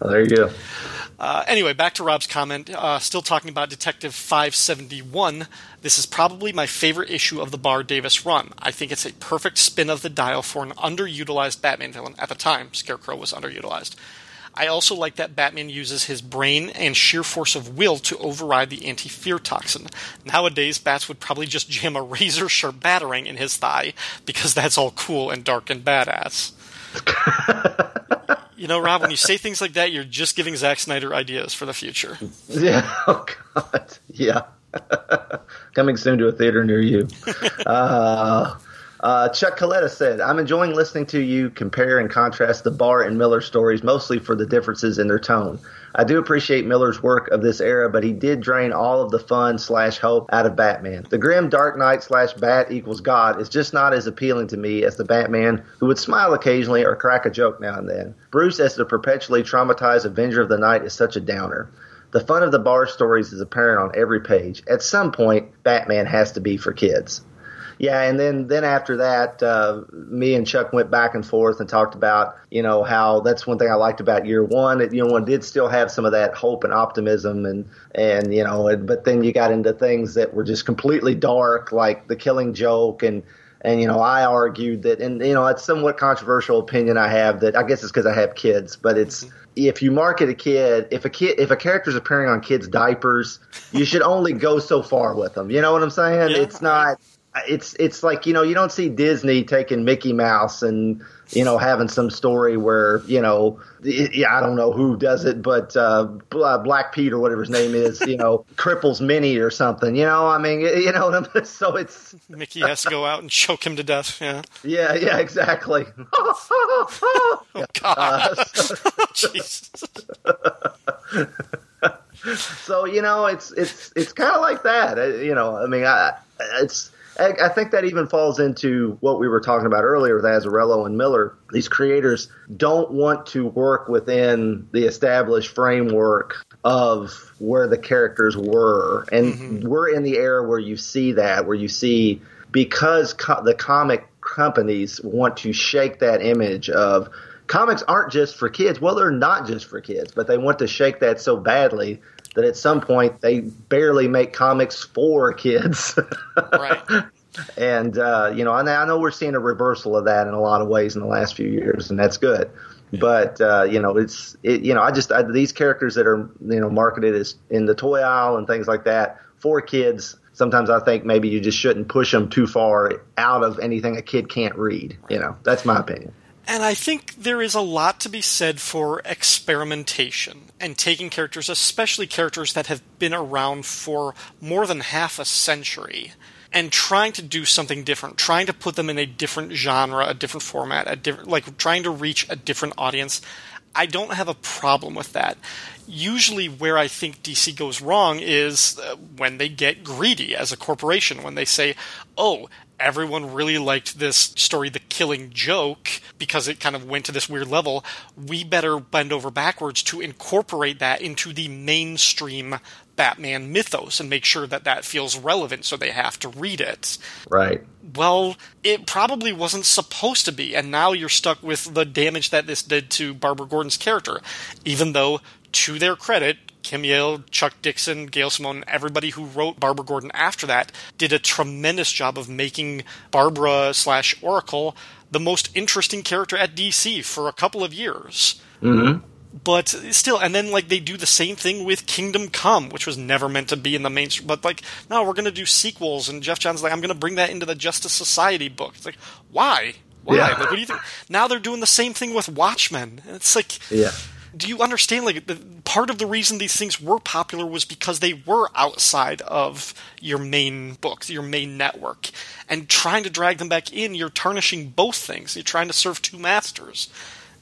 Well, there you go. Uh, anyway, back to Rob's comment. Uh, still talking about Detective 571. This is probably my favorite issue of the Barr Davis run. I think it's a perfect spin of the dial for an underutilized Batman villain. At the time, Scarecrow was underutilized. I also like that Batman uses his brain and sheer force of will to override the anti fear toxin. Nowadays, Bats would probably just jam a razor sharp batarang in his thigh because that's all cool and dark and badass. <laughs> you know, Rob, when you say things like that, you're just giving Zack Snyder ideas for the future. <laughs> Yeah. Oh God. Yeah. <laughs> Coming soon to a theater near you. <laughs> uh, uh, Chuck Coletta said, "I'm enjoying listening to you compare and contrast the Barr and Miller stories, mostly for the differences in their tone. I do appreciate Miller's work of this era, but he did drain all of the fun slash hope out of Batman. The grim Dark Knight slash Bat equals God is just not as appealing to me as the Batman who would smile occasionally or crack a joke now and then. Bruce as the perpetually traumatized Avenger of the Night is such a downer." The fun of the Barr stories is apparent on every page. At some point, Batman has to be for kids. Yeah, and then then after that, uh, me and Chuck went back and forth and talked about you know how that's one thing I liked about year one. It, you know, one did still have some of that hope and optimism, and and you know, and, but then you got into things that were just completely dark, like the Killing Joke and. And you know, I argued that, and you know, it's somewhat controversial opinion I have that I guess it's because I have kids, but it's if you market a kid, if a kid, if a character's appearing on kids' diapers, you should only go so far with them. You know what I'm saying? Yeah. It's not it's it's like you know you don't see Disney taking Mickey Mouse and you know having some story where you know I don't know who does it, but uh, Black Pete or whatever his name is, you know, <laughs> cripples Minnie or something. You know, I mean, you know, what I mean? <laughs> so it's Mickey has to go out and choke him to death. Yeah. yeah, yeah, exactly. <laughs> Oh God. Uh, so, Jesus. so you know, it's it's it's kind of like that. Uh, You know, I mean, I it's. I I think that even falls into what we were talking about earlier with Azzarello and Miller. These creators don't want to work within the established framework of where the characters were. And mm-hmm. we're in the era where you see that, where you see because co- the comic companies want to shake that image of comics aren't just for kids. Well, they're not just for kids, but they want to shake that so badly that at some point they barely make comics for kids. Right. <laughs> and uh, you know, I know, I know we're seeing a reversal of that in a lot of ways in the last few years, and that's good. But uh, you know, it's it, you know, I just I, these characters that are you know marketed as in the toy aisle and things like that for kids. Sometimes I think maybe you just shouldn't push them too far out of anything a kid can't read. You know, that's my opinion. And I think there is a lot to be said for experimentation and taking characters, especially characters that have been around for more than half a century, and trying to do something different, trying to put them in a different genre, a different format, a different like trying to reach a different audience. I don't have a problem with that. Usually, where I think DC goes wrong is uh, when they get greedy as a corporation, when they say, oh, everyone really liked this story, The Killing Joke, because it kind of went to this weird level. We better bend over backwards to incorporate that into the mainstream Batman mythos and make sure that that feels relevant so they have to read it. Right. Well, it probably wasn't supposed to be, and now you're stuck with the damage that this did to Barbara Gordon's character. Even though, to their credit, Kim Yale, Chuck Dixon, Gail Simone, everybody who wrote Barbara Gordon after that did a tremendous job of making Barbara slash Oracle the most interesting character at DC for a couple of years. Mm-hmm. But still, and then like they do the same thing with Kingdom Come, which was never meant to be in the mainstream. But like, no, we're going to do sequels, and Geoff Johns like, I'm going to bring that into the Justice Society book. It's like, why? Why? Yeah. Like, what do you think? Now they're doing the same thing with Watchmen. It's like, Yeah. Do you understand? Like, the, part of the reason these things were popular was because they were outside of your main books, your main network, and trying to drag them back in, you're tarnishing both things. You're trying to serve two masters.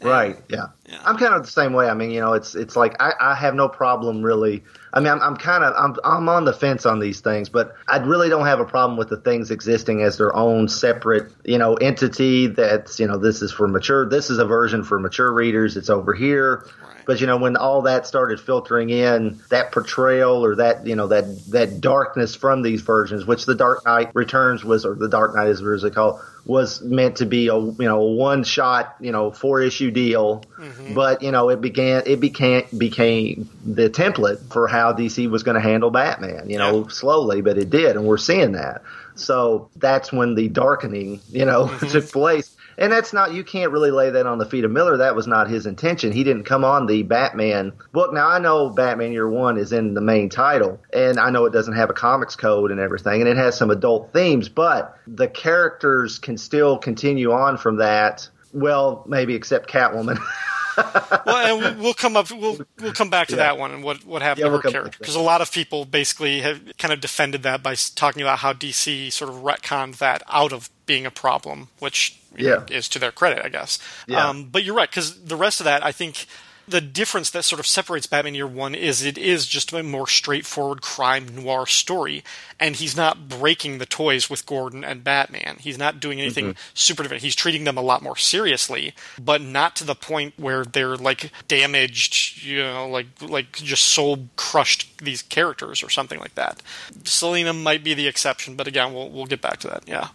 Right. Yeah. Yeah. I'm kind of the same way. I mean, you know, it's it's like I, I have no problem really. I mean, I'm, I'm kind of I'm I'm on the fence on these things, but I really don't have a problem with the things existing as their own separate, you know, entity. That's you know, this is for mature. This is a version for mature readers. It's over here. But you know, when all that started filtering in, that portrayal or that you know that that darkness from these versions, which the Dark Knight Returns was, or the Dark Knight is what it's called, was meant to be a you know a one shot you know four issue deal. Mm-hmm. But you know, it began it became became the template for how DC was going to handle Batman. You know, slowly, but it did, and we're seeing that. So that's when the darkening, you know, <laughs> took place. And that's not, you can't really lay that on the feet of Miller. That was not his intention. He didn't come on the Batman book. Now, I know Batman Year One is in the main title, and I know it doesn't have a comics code and everything, and it has some adult themes, but the characters can still continue on from that. Well, maybe except Catwoman. <laughs> <laughs> well, and we- we'll come up. We'll we'll come back to Yeah. that one and what what happened Yeah, to we'll her character because a lot of people basically have kind of defended that by talking about how DC sort of retconned that out of being a problem, which you know, is to their credit, I guess. Yeah. Um, but you're right because the rest of that, I think. The difference that sort of separates Batman Year One is it is just a more straightforward crime noir story, and he's not breaking the toys with Gordon and Batman. He's not doing anything mm-hmm. super different. He's treating them a lot more seriously, but not to the point where they're like damaged, you know, like like just soul crushed these characters or something like that. Selina might be the exception, but again, we'll we'll get back to that. Yeah,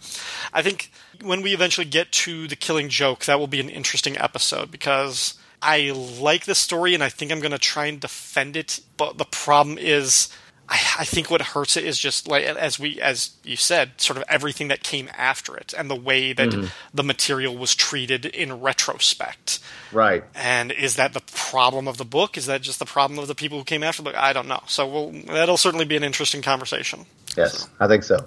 I think when we eventually get to the Killing Joke, that will be an interesting episode because I like the story and I think I'm going to try and defend it. But the problem is, I, I think what hurts it is just like as we as you said, sort of everything that came after it and the way that mm-hmm. the material was treated in retrospect. Right. And is that the problem of the book? Is that just the problem of the people who came after the book? I don't know. So we'll, that'll certainly be an interesting conversation. Yes, I think so.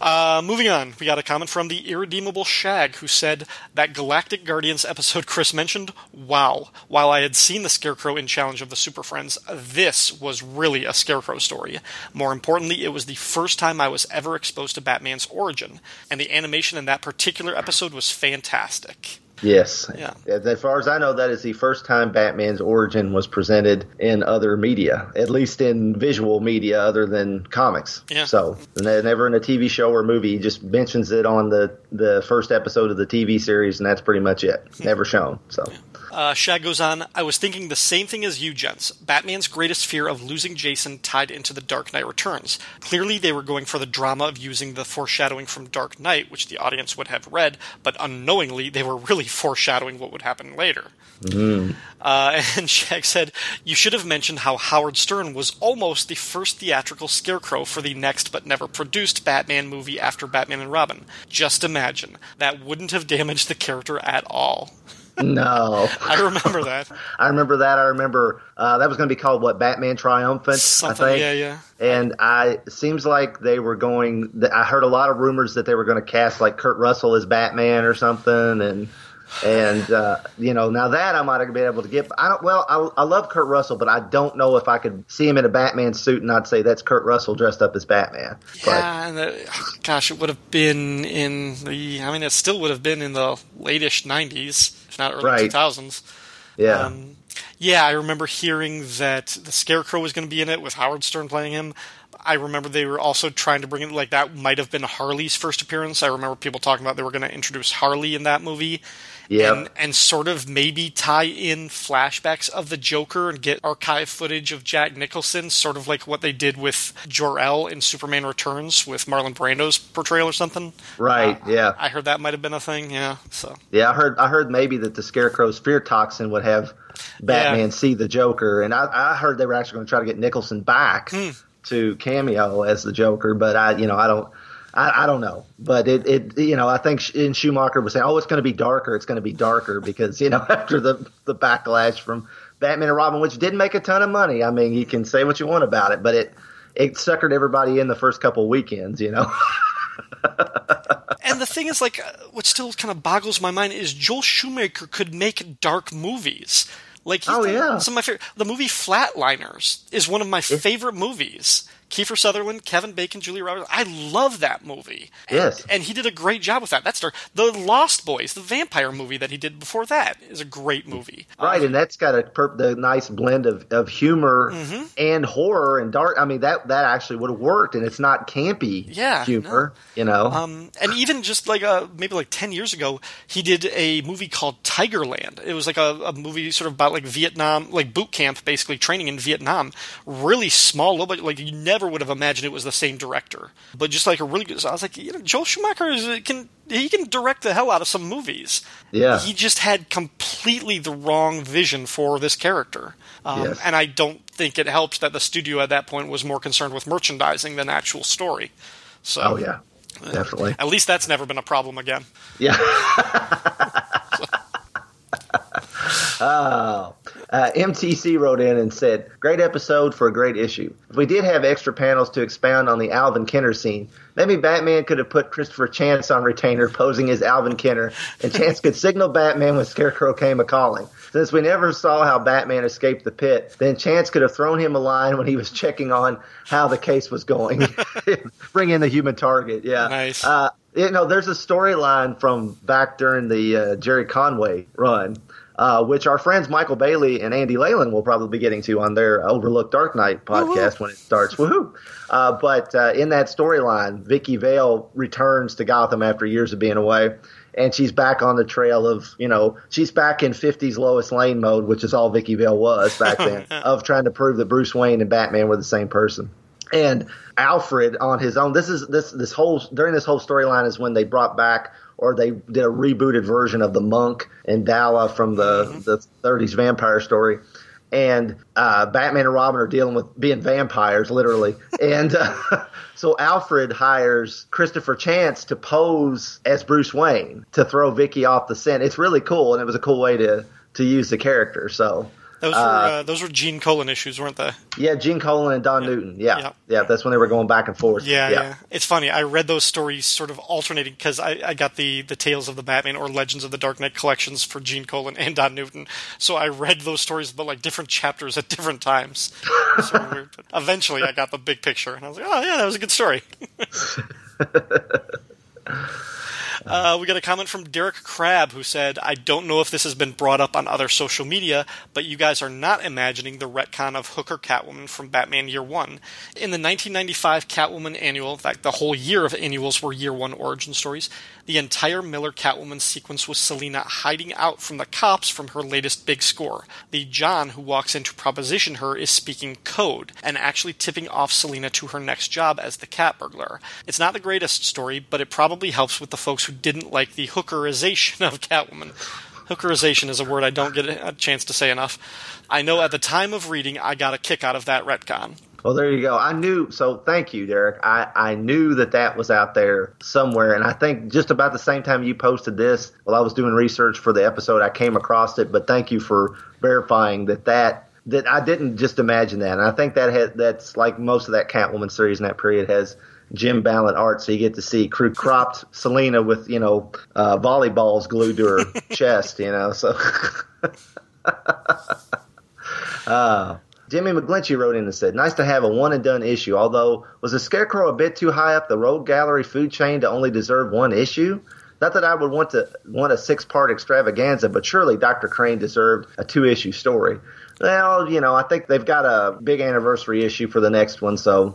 Uh, moving on, we got a comment from the irredeemable Shag who said that Galactic Guardians episode Chris mentioned. Wow! While I had seen the Scarecrow in Challenge of the Super Friends, this was really a Scarecrow story. More importantly, it was the first time I was ever exposed to Batman's origin, and the animation in that particular episode was fantastic. Yes. Yeah. As far as I know, that is the first time Batman's origin was presented in other media, at least in visual media other than comics. Yeah. So ne- never in a TV show or movie. He just mentions it on the, the first episode of the TV series, and that's pretty much it. Never shown. So. Uh, Shag goes on, I was thinking the same thing as you, gents. Batman's greatest fear of losing Jason tied into The Dark Knight Returns. Clearly, they were going for the drama of using the foreshadowing from Dark Knight, which the audience would have read, but unknowingly, they were really foreshadowing what would happen later. Uh, <laughs> and Shag said, You should have mentioned how Howard Stern was almost the first theatrical scarecrow for the next but never produced Batman movie after Batman and Robin. Just imagine. That wouldn't have damaged the character at all. No. <laughs> I remember that. I remember that. I remember uh, that was going to be called what Batman Triumphant. Something, I think. yeah, yeah. And I seems like they were going. I heard a lot of rumors that they were going to cast like Kurt Russell as Batman or something, and and uh, you know now that I might have been able to get. I don't. Well, I, I love Kurt Russell, but I don't know if I could see him in a Batman suit and I'd say that's Kurt Russell dressed up as Batman. But Yeah, and the, gosh, it would have been in the. I mean, it still would have been in the lateish '90s, if not early Right. 2000s. yeah, Um, yeah, I remember hearing that the Scarecrow was going to be in it with Howard Stern playing him. I remember they were also trying to bring it like that might have been Harley's first appearance. I remember people talking about they were going to introduce Harley in that movie. Yep. And, and sort of maybe tie in flashbacks of the Joker and get archive footage of Jack Nicholson, sort of like what they did with Jor-El in Superman Returns with Marlon Brando's portrayal or something. right. Uh, yeah, I heard that might have been a thing. Yeah. So yeah. I heard. I heard maybe that the Scarecrow's fear toxin would have Batman Yeah. see the Joker, and I, I heard they were actually going to try to get Nicholson back Hmm. to cameo as the Joker, but I, you know, I don't. I, I don't know, but it, it, you know, I think in Schumacher was saying, "Oh, it's going to be darker. It's going to be darker because you know <laughs> after the the backlash from Batman and Robin, which didn't make a ton of money. I mean, you can say what you want about it, but it it suckered everybody in the first couple weekends. You know, <laughs> <laughs> and the thing is, like, what still kind of boggles my mind is Joel Schumacher could make dark movies. Like, Oh, yeah. some of my favorite. The movie Flatliners is one of my favorite movies. Kiefer Sutherland, Kevin Bacon, Julia Roberts. I love that movie. And, Yes. and he did a great job with that. That's dark. The Lost Boys, the vampire movie that he did before that, is a great movie. right? And that's got a per- the nice blend of, of humor Mm-hmm. and horror and dark. I mean, that that actually would have worked, and it's not campy Yeah, humor. You know, Um, and even just like uh, maybe like ten years ago, he did a movie called Tigerland. It was like a, a movie sort of about like Vietnam, like boot camp, basically training in Vietnam. Really small, little bit like you never would have imagined it was the same director, but just like a really good. So I was like, you know, Joel Schumacher is, can he can direct the hell out of some movies. Yeah. he just had completely the wrong vision for this character. Um, Yes. And I don't think it helped that the studio at that point was more concerned with merchandising than actual story. So, oh yeah, definitely. at least that's never been a problem again. Yeah. <laughs> <laughs> oh. Uh, MTC wrote in and said, Great episode for a great issue. If we did have extra panels to expound on the Alvin Kenner scene, maybe Batman could have put Christopher Chance on retainer posing as Alvin Kenner, and Chance could signal Batman when Scarecrow came a calling. Since we never saw how Batman escaped the pit, then Chance could have thrown him a line when he was checking on how the case was going. <laughs> Bring in the human target, yeah. Nice. Uh, you know, there's a storyline from back during the uh, Gerry Conway run uh, which our friends Michael Bailey and Andy Leyland will probably be getting to on their Overlooked Dark Knight podcast when it starts. Woohoo! Uh, but uh, in that storyline, Vicki Vale returns to Gotham after years of being away. And she's back on the trail of, you know, she's back in 50s Lois Lane mode, which is all Vicki Vale was back then, <laughs> of trying to prove that Bruce Wayne and Batman were the same person. And Alfred on his own, this is this this whole during this whole storyline is when they brought back or they did a rebooted version of the monk and Dala from the the 30s vampire story. And uh, Batman and Robin are dealing with being vampires, literally. <laughs> and uh, <laughs> so Alfred hires Christopher Chance to pose as Bruce Wayne to throw Vicki off the scent. It's really cool, and it was a cool way to to use the character. So Those were uh, those were Gene Colan issues, weren't they? yeah, Gene Colan and Don Newton. Yeah, Yeah. yeah, that's when they were going back and forth. Yeah, yeah, It's funny. I read those stories sort of alternating because I, I got the the Tales of the Batman or Legends of the Dark Knight collections for Gene Colan and Don Newton. So I read those stories, but like different chapters at different times. <laughs> Sort of eventually, I got the big picture, and I was like, oh yeah, that was a good story. <laughs> <laughs> Uh, we got a comment from Derek Crabb who said, I don't know if this has been brought up on other social media, but you guys are not imagining the retcon of Hooker Catwoman from Batman Year 1. In the 1995 Catwoman annual, in fact, the whole year of annuals were Year 1 origin stories, the entire Miller Catwoman sequence was Selina hiding out from the cops from her latest big score. The John who walks in to proposition her is speaking code and actually tipping off Selina to her next job as the cat burglar. It's not the greatest story, but it probably helps with the folks who didn't like the hookerization of Catwoman. Hookerization is a word I don't get a chance to say enough. I know at the time of reading, I got a kick out of that retcon. Well, there you go. I knew. So thank you, Derek. I, I knew that that was out there somewhere. And I think just about the same time you posted this, while I was doing research for the episode, I came across it. But thank you for verifying that that. That I didn't just imagine that, and I think that had, that's like most of that Catwoman series in that period has Jim Balent art, so you get to see crew cropped Selina with you know uh, volleyballs glued to her <laughs> chest, you know. So <laughs> Uh, Jimmy McGlinchey wrote in and said, "Nice to have a one and done issue. Although was the Scarecrow a bit too high up the Rogues Gallery food chain to only deserve one issue? Not that I would want to want a six part extravaganza, but surely Doctor Crane deserved a two issue story." Well, you know, I think they've got a big anniversary issue for the next one, so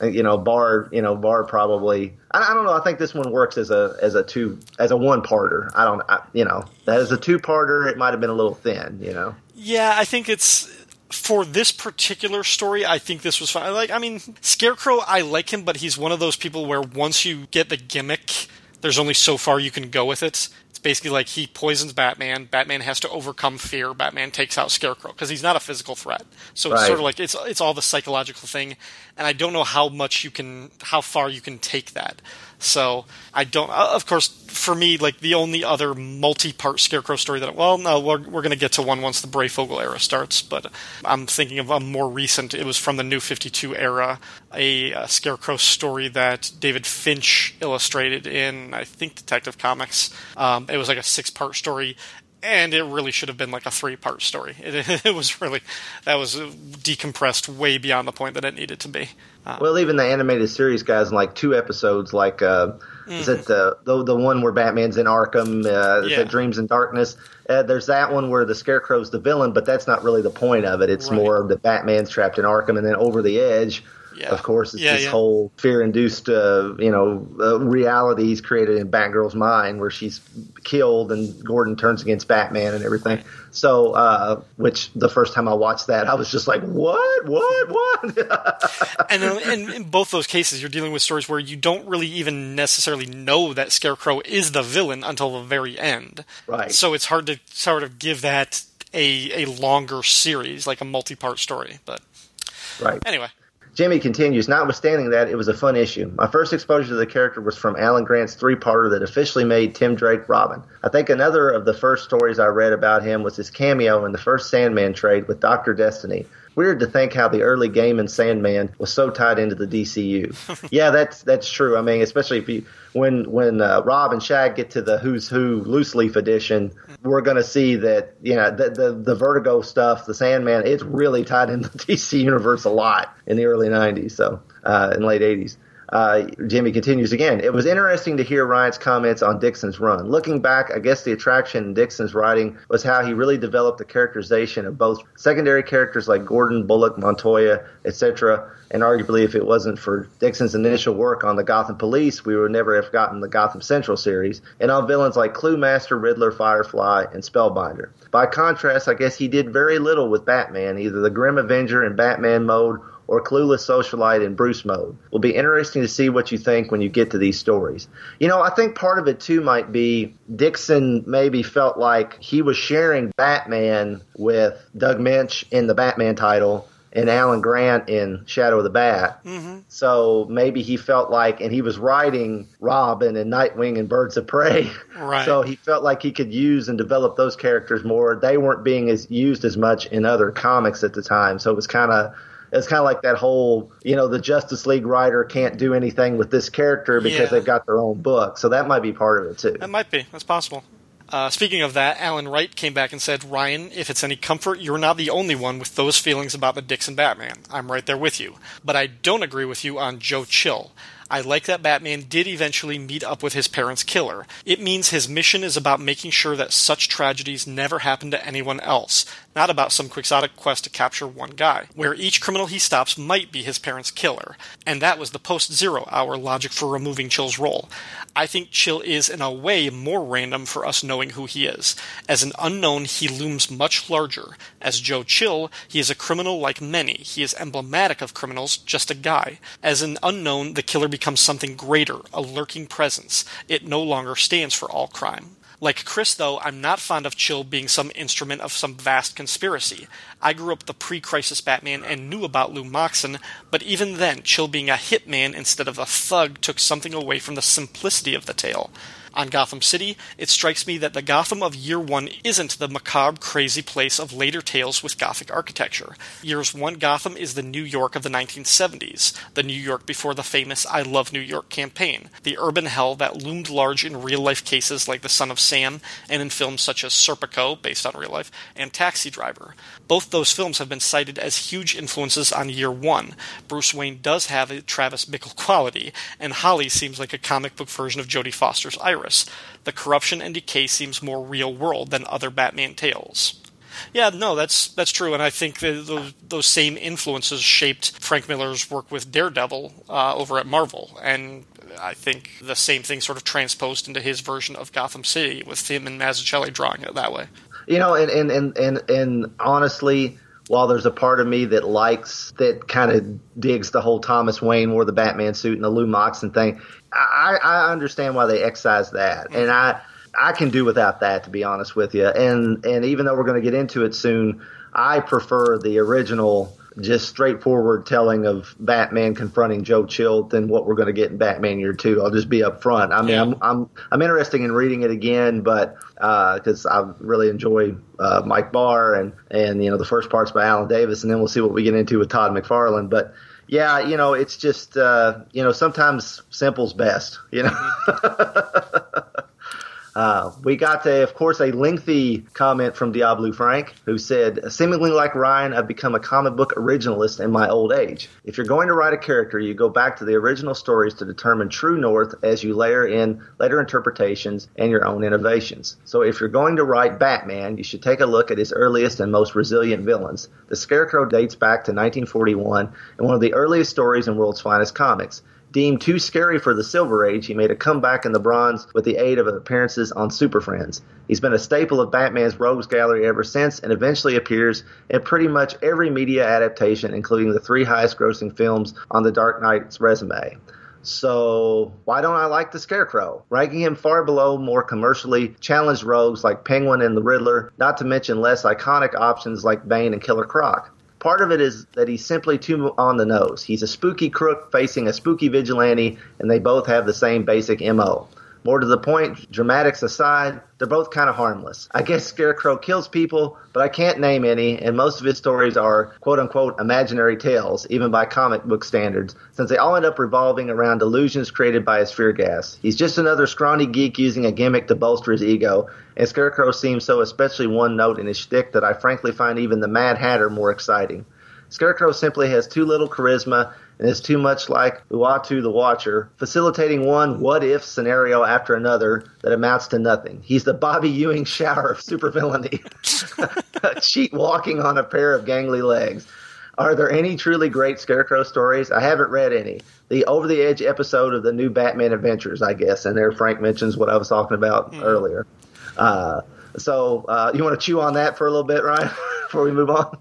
uh, you know, Barr, you know, Barr probably. I, I don't know. I think this one works as a as a two as a one parter. I don't, I, you know, as a two parter. It might have been a little thin, you know. Yeah, I think it's for this particular story. I think this was fine. Like, I mean, Scarecrow, I like him, but he's one of those people where once you get the gimmick, there's only so far you can go with it. Basically like he poisons Batman. Batman has to overcome fear. Batman takes out Scarecrow because he's not a physical threat. So it's sort of like it's it's all the psychological thing, and I don't know how much you can, how far you can take that. So I don't. uh, Of course, for me, like the only other multi-part Scarecrow story that well, no, we're we're gonna get to one once the Breyfogle era starts. But I'm thinking of a more recent. It was from the New Fifty Two era, a, uh Scarecrow story that David Finch illustrated in I think Detective Comics. Um, it was like a six-part story. And it really should have been like a three-part story. <laughs> It, it was really that was decompressed way beyond the point that it needed to be. Uh, Well, even the animated series guys in like two episodes, like uh, is it the, the the one where Batman's in Arkham? Uh, Is Yeah. it Dreams in Darkness? Uh, there's that one where the Scarecrow's the villain, but that's not really the point of it. It's Right. more that Batman's trapped in Arkham, and then over the edge. Yeah. Of course, it's Yeah, this yeah. whole fear-induced, uh, you know, uh, reality he's created in Batgirl's mind, where she's killed and Gordon turns against Batman and everything. So, uh, which the first time I watched that, I was just like, "What? What? What?" <laughs> and, uh, and in both those cases, you're dealing with stories where you don't really even necessarily know that Scarecrow is the villain until the very end. Right. So it's hard to sort of give that a a longer series, like a multi-part story. But right. anyway, Jimmy continues, notwithstanding that, it was a fun issue. My first exposure to the character was from Alan Grant's three parter that officially made Tim Drake Robin. I think another of the first stories I read about him was his cameo in the first Sandman trade with Dr. Destiny. Weird to think how the early game in Sandman was so tied into the DCU. <laughs> yeah, that's that's true. I mean, especially if you when when uh, Rob and Shag get to the Who's Who loose leaf edition, we're going to see that you know the, the the Vertigo stuff, the Sandman, it's really tied into <laughs> the DC universe a lot in the early '90s, so uh, in late '80s. Uh, Jimmy continues again. It was interesting to hear Ryan's comments on Dixon's run. Looking back, I guess the attraction in Dixon's writing was how he really developed the characterization of both secondary characters like Gordon, Bullock, Montoya, etc. And arguably, if it wasn't for Dixon's initial work on the Gotham Police, we would never have gotten the Gotham Central series, and on villains like Clue Master, Riddler, Firefly, and Spellbinder. By contrast, I guess he did very little with Batman, either the Grim Avenger in Batman mode or Clueless Socialite in Bruce mode. Will be interesting to see what you think when you get to these stories. You know, I think part of it too might be Dixon maybe felt like he was sharing Batman with Doug Moench in the Batman title and Alan Grant in Shadow of the Bat. Mm-hmm. So maybe he felt like, and he was writing Robin and Nightwing and Birds of Prey. Right. So he felt like he could use and develop those characters more. They weren't being as used as much in other comics at the time. So it was kind of. It's kind of like that whole, you know, the Justice League writer can't do anything with this character because Yeah. they've got their own book. So that might be part of it too. That might be. That's possible. Uh, speaking of that, Alan Wright came back and said, Ryan, if it's any comfort, you're not the only one with those feelings about the Dixon Batman. I'm right there with you. But I don't agree with you on Joe Chill. I like that Batman did eventually meet up with his parents' killer. It means his mission is about making sure that such tragedies never happen to anyone else, not about some quixotic quest to capture one guy, where each criminal he stops might be his parents' killer. And that was the post zero hour logic for removing Chill's role. I think Chill is, in a way, more random for us knowing who he is. As an unknown, he looms much larger. As Joe Chill, he is a criminal like many. He is emblematic of criminals, just a guy. As an unknown, the killer becomes something greater, a lurking presence. It no longer stands for all crime. Like Chris, though, I'm not fond of Chill being some instrument of some vast conspiracy. I grew up the pre crisis Batman and knew about Lew Moxon, but even then, Chill being a hitman instead of a thug took something away from the simplicity of the tale. On Gotham City, it strikes me that the Gotham of Year 1 isn't the macabre, crazy place of later tales with Gothic architecture. Years 1 Gotham is the New York of the 1970s, the New York before the famous I Love New York campaign, the urban hell that loomed large in real life cases like The Son of Sam, and in films such as Serpico, based on real life, and Taxi Driver. Both those films have been cited as huge influences on Year 1. Bruce Wayne does have a Travis Bickle quality, and Holly seems like a comic book version of Jodie Foster's Iris. The corruption and decay seems more real world than other Batman tales. Yeah, no, that's that's true, and I think those, those same influences shaped Frank Miller's work with Daredevil uh, over at Marvel, and I think the same thing sort of transposed into his version of Gotham City with him and Mazzucchelli drawing it that way. You know, and and and and, and honestly, while there's a part of me that likes that kind of digs the whole Thomas Wayne wore the Batman suit and the Lew Moxon thing, I, I understand why they excise that, and I I can do without that to be honest with you. And and even though we're going to get into it soon, I prefer the original. Just straightforward telling of Batman confronting Joe Chill than what we're going to get in Batman Year Two. I'll just be upfront. I mean, Yeah. I'm I'm I'm interested in reading it again, but because I really enjoy uh, Mike Barr and and you know the first part's by Alan Davis, and then we'll see what we get into with Todd McFarlane. But yeah, you know, it's just uh, you know sometimes simple's best. You know. <laughs> Uh, we got, a, of course, a lengthy comment from Diablo Frank, who said, Seemingly like Ryan, I've become a comic book originalist in my old age. If you're going to write a character, you go back to the original stories to determine true north as you layer in later interpretations and your own innovations. So if you're going to write Batman, you should take a look at his earliest and most resilient villains. The Scarecrow dates back to 1941 and one of the earliest stories in World's Finest Comics. Deemed too scary for the Silver Age, he made a comeback in the Bronze with the aid of appearances on Super Friends. He's been a staple of Batman's Rogues Gallery ever since and eventually appears in pretty much every media adaptation, including the three highest grossing films on the Dark Knight's resume. So, why don't I like the Scarecrow? Ranking him far below more commercially challenged rogues like Penguin and the Riddler, not to mention less iconic options like Bane and Killer Croc. Part of it is that he's simply too on the nose. He's a spooky crook facing a spooky vigilante, and they both have the same basic MO. More to the point, dramatics aside, they're both kind of harmless. I guess Scarecrow kills people, but I can't name any, and most of his stories are quote unquote imaginary tales, even by comic book standards, since they all end up revolving around delusions created by his fear gas. He's just another scrawny geek using a gimmick to bolster his ego, and Scarecrow seems so especially one note in his shtick that I frankly find even the Mad Hatter more exciting. Scarecrow simply has too little charisma and is too much like Uatu the Watcher, facilitating one what if scenario after another that amounts to nothing. He's the Bobby Ewing shower of supervillainy, <laughs> cheat walking on a pair of gangly legs. Are there any truly great Scarecrow stories? I haven't read any. The over the edge episode of the new Batman Adventures, I guess, and there Frank mentions what I was talking about mm. earlier. Uh, so uh, you want to chew on that for a little bit, Ryan, <laughs> before we move on?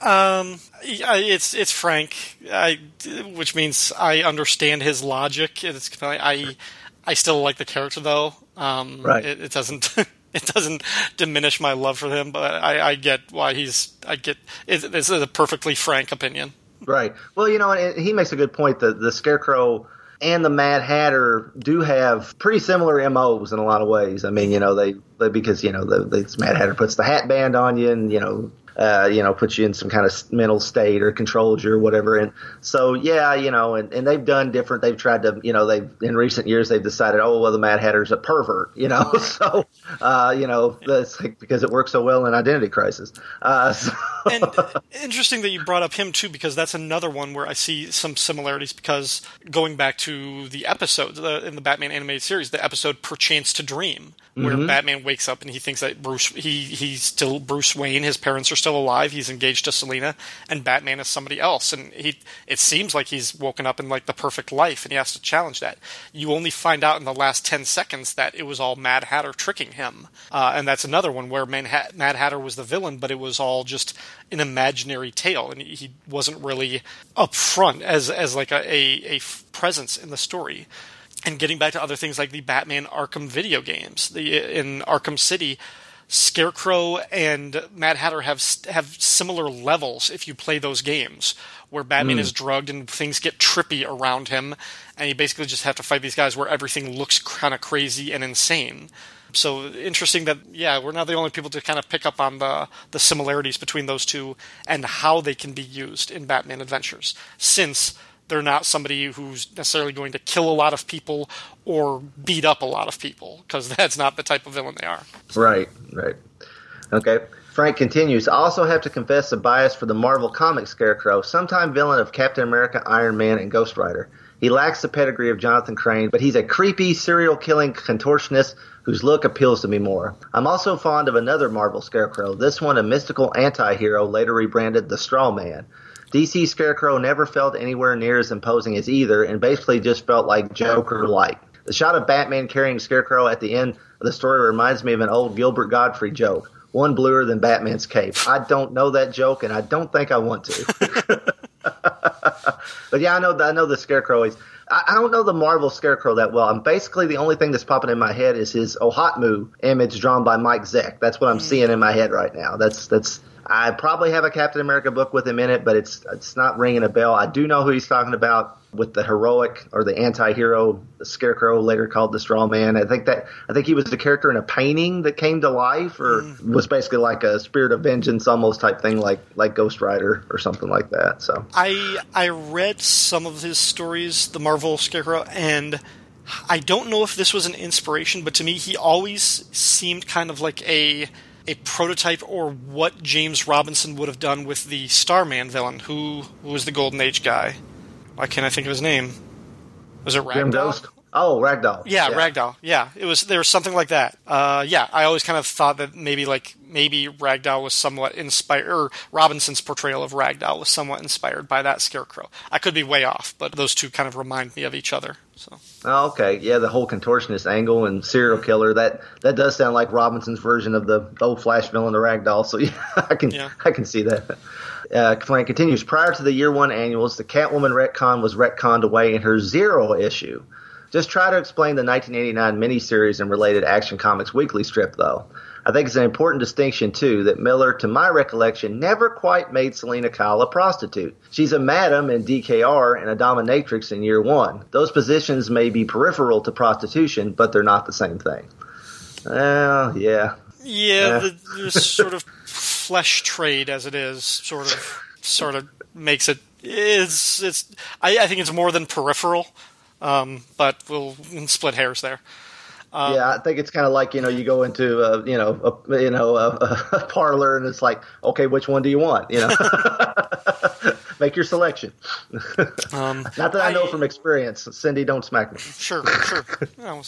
um, it's it's Frank, I, which means I understand his logic. It's I I still like the character though. Um, right. It, it doesn't. <laughs> it doesn't diminish my love for him, but I, I get why he's. I get it, it's a perfectly frank opinion. Right. Well, you know, he makes a good point that the Scarecrow and the Mad Hatter do have pretty similar MOs in a lot of ways. I mean, you know, they, they because you know the, the Mad Hatter puts the hat band on you, and you know uh, you know, puts you in some kind of mental state or controls you or whatever. And so, yeah, you know, and, and they've done different. They've tried to, you know, they've in recent years they've decided, oh, well, the Mad Hatter's a pervert, you know. <laughs> so, uh, you know, that's like, because it works so well in Identity Crisis. Uh, so. <laughs> and interesting that you brought up him too, because that's another one where I see some similarities. Because going back to the episode the, in the Batman animated series, the episode "Perchance to Dream," where mm-hmm. Batman wakes up and he thinks that Bruce he he's still Bruce Wayne, his parents are still alive, he's engaged to Selina, and Batman is somebody else, and he it seems like he's woken up in like the perfect life, and he has to challenge that. You only find out in the last ten seconds that it was all Mad Hatter tricking him, uh, and that's another one where Manhat- Mad Hatter was the villain, but it was all just an imaginary tale, and he wasn't really up front as as like a, a, a presence in the story. And getting back to other things like the Batman Arkham video games, the in Arkham City, Scarecrow and Mad Hatter have have similar levels if you play those games, where Batman mm. is drugged and things get trippy around him, and you basically just have to fight these guys where everything looks kind of crazy and insane. So interesting that yeah, we're not the only people to kind of pick up on the the similarities between those two and how they can be used in Batman Adventures, since they're not somebody who's necessarily going to kill a lot of people or beat up a lot of people because <laughs> that's not the type of villain they are. Right, right. Okay. Frank continues. I also have to confess a bias for the Marvel comic Scarecrow, sometime villain of Captain America, Iron Man, and Ghost Rider. He lacks the pedigree of Jonathan Crane, but he's a creepy, serial killing contortionist whose look appeals to me more. I'm also fond of another Marvel Scarecrow, this one a mystical anti hero later rebranded the Straw Man. DC Scarecrow never felt anywhere near as imposing as either, and basically just felt like Joker like. The shot of Batman carrying Scarecrow at the end of the story reminds me of an old Gilbert Gottfried joke. One bluer than Batman's cape. I don't know that joke, and I don't think I want to. <laughs> <laughs> but yeah, I know. I know the Scarecrow is. I, I don't know the Marvel Scarecrow that well. I'm basically the only thing that's popping in my head is his OHOTMU image drawn by Mike Zeck. That's what I'm mm. seeing in my head right now. That's that's I probably have a Captain America book with him in it, but it's it's not ringing a bell. I do know who he's talking about with the heroic or the anti-hero Scarecrow, later called the Straw Man. I think that I think he was the character in a painting that came to life, or mm. was basically like a spirit of vengeance almost type thing, like like Ghost Rider or something like that. So I I read some of his stories, the Marvel Scarecrow, and. I don't know if this was an inspiration, but to me, he always seemed kind of like a a prototype or what James Robinson would have done with the Starman villain, who, who was the Golden Age guy. Why can't I think of his name? Was it Ragdoll? Ghost? Oh, Ragdoll. Yeah, yeah, Ragdoll. Yeah, it was. There was something like that. Uh, yeah, I always kind of thought that maybe like maybe Ragdoll was somewhat inspired, or Robinson's portrayal of Ragdoll was somewhat inspired by that Scarecrow. I could be way off, but those two kind of remind me of each other. So. Oh, okay. Yeah, the whole contortionist angle and serial killer that that does sound like Robinson's version of the old Flash villain, the Ragdoll. So <laughs> yeah, I can yeah. I can see that. Uh, Frank continues. Prior to the year one annuals, the Catwoman retcon was retconned away in her zero issue. Just try to explain the 1989 miniseries and related Action Comics weekly strip, though. I think it's an important distinction, too, that Miller, to my recollection, never quite made Selina Kyle a prostitute. She's a madam in DKR and a dominatrix in year one. Those positions may be peripheral to prostitution, but they're not the same thing. Well, yeah. Yeah, the, the sort of flesh trade as it is sort of sort of makes it it's it's I, I think it's more than peripheral um, but we'll split hairs there. Um, yeah, I think it's kind of like you know you go into a, you know a, you know a, a, parlor and it's like okay which one do you want you know <laughs> Make your selection. <laughs> Um, Not that I, know from experience. Cindy, don't smack me. Sure, sure. I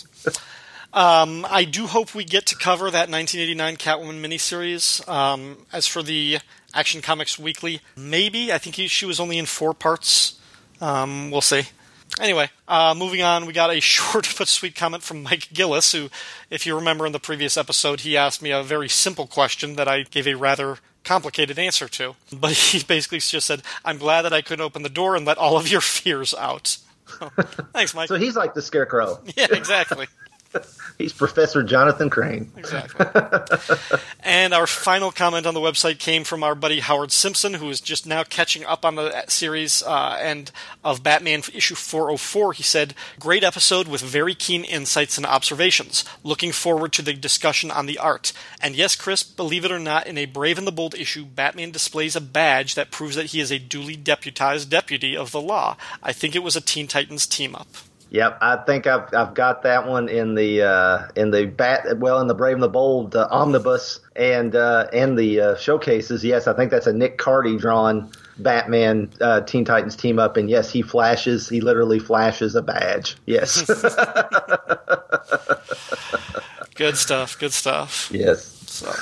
Um, I do hope we get to cover that 1989 Catwoman miniseries. Um, as for the Action Comics Weekly, maybe. I think he, she was only in four parts. Um, we'll see. Anyway, uh, moving on, we got a <laughs> short but sweet comment from Mike Gillis, who, if you remember in the previous episode, he asked me a very simple question that I gave a rather complicated answer to. But <laughs> he basically just said, I'm glad that I couldn't open the door and let all of your <laughs> fears out. Thanks, Mike. So he's like the scarecrow. yeah, exactly. <laughs> He's Professor Jonathan Crane. Exactly. and our final comment on the website came from our buddy Howard Simpson, who is just now catching up on the series uh, and of Batman issue 404. He said, Great episode with very keen insights and observations. Looking forward to the discussion on the art. And yes, Chris, believe it or not, in a Brave and the Bold issue, Batman displays a badge that proves that he is a duly deputized deputy of the law. I think it was a Teen Titans team up. Yep, I think I've I've got that one in the uh, in the bat well in the Brave and the Bold uh, omnibus and uh, and the uh, showcases. Yes, I think that's a Nick Cardy drawn Batman uh, Teen Titans team up, and yes, he flashes. He literally flashes a badge. Yes, <laughs> Good stuff, good stuff. yes. So,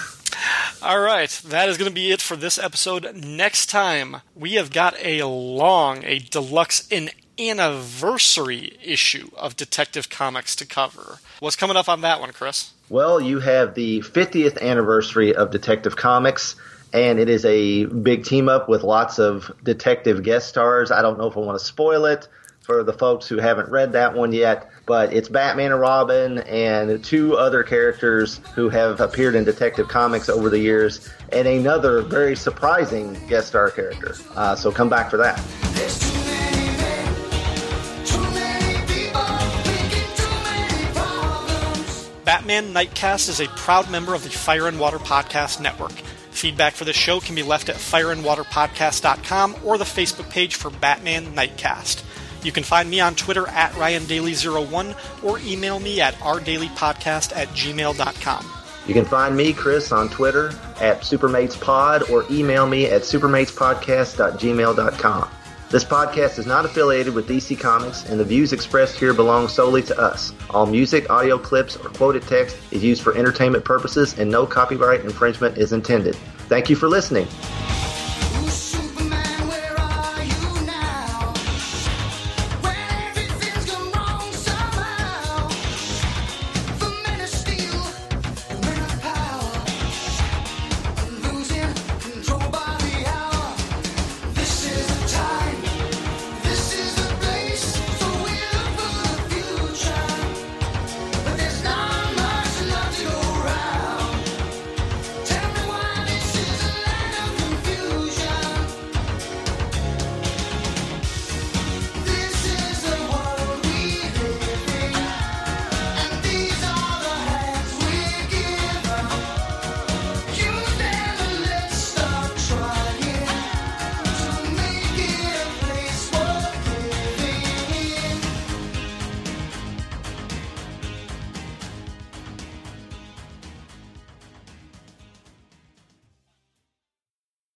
all right, that is going to be it for this episode. Next time, we have got a long, a deluxe, an anniversary issue of Detective Comics to cover. What's coming up on that one, Chris? Well, you have the 50th anniversary of Detective Comics, and it is a big team up with lots of detective guest stars. I don't know if I want to spoil it for the folks who haven't read that one yet, but it's Batman and Robin and two other characters who have appeared in Detective Comics over the years, and another very surprising guest star character. Uh, so come back for that. Batman Nightcast is a proud member of the Fire and Water Podcast Network. Feedback for the show can be left at fireandwaterpodcast.com or the Facebook page for Batman Nightcast. You can find me on Twitter at RyanDaily01 or email me at rdailypodcast at gmail.com. You can find me, Chris, on Twitter at SupermatesPod or email me at supermatespodcast.gmail.com. This podcast is not affiliated with DC Comics, and the views expressed here belong solely to us. All music, audio clips, or quoted text is used for entertainment purposes, and no copyright infringement is intended. Thank you for listening.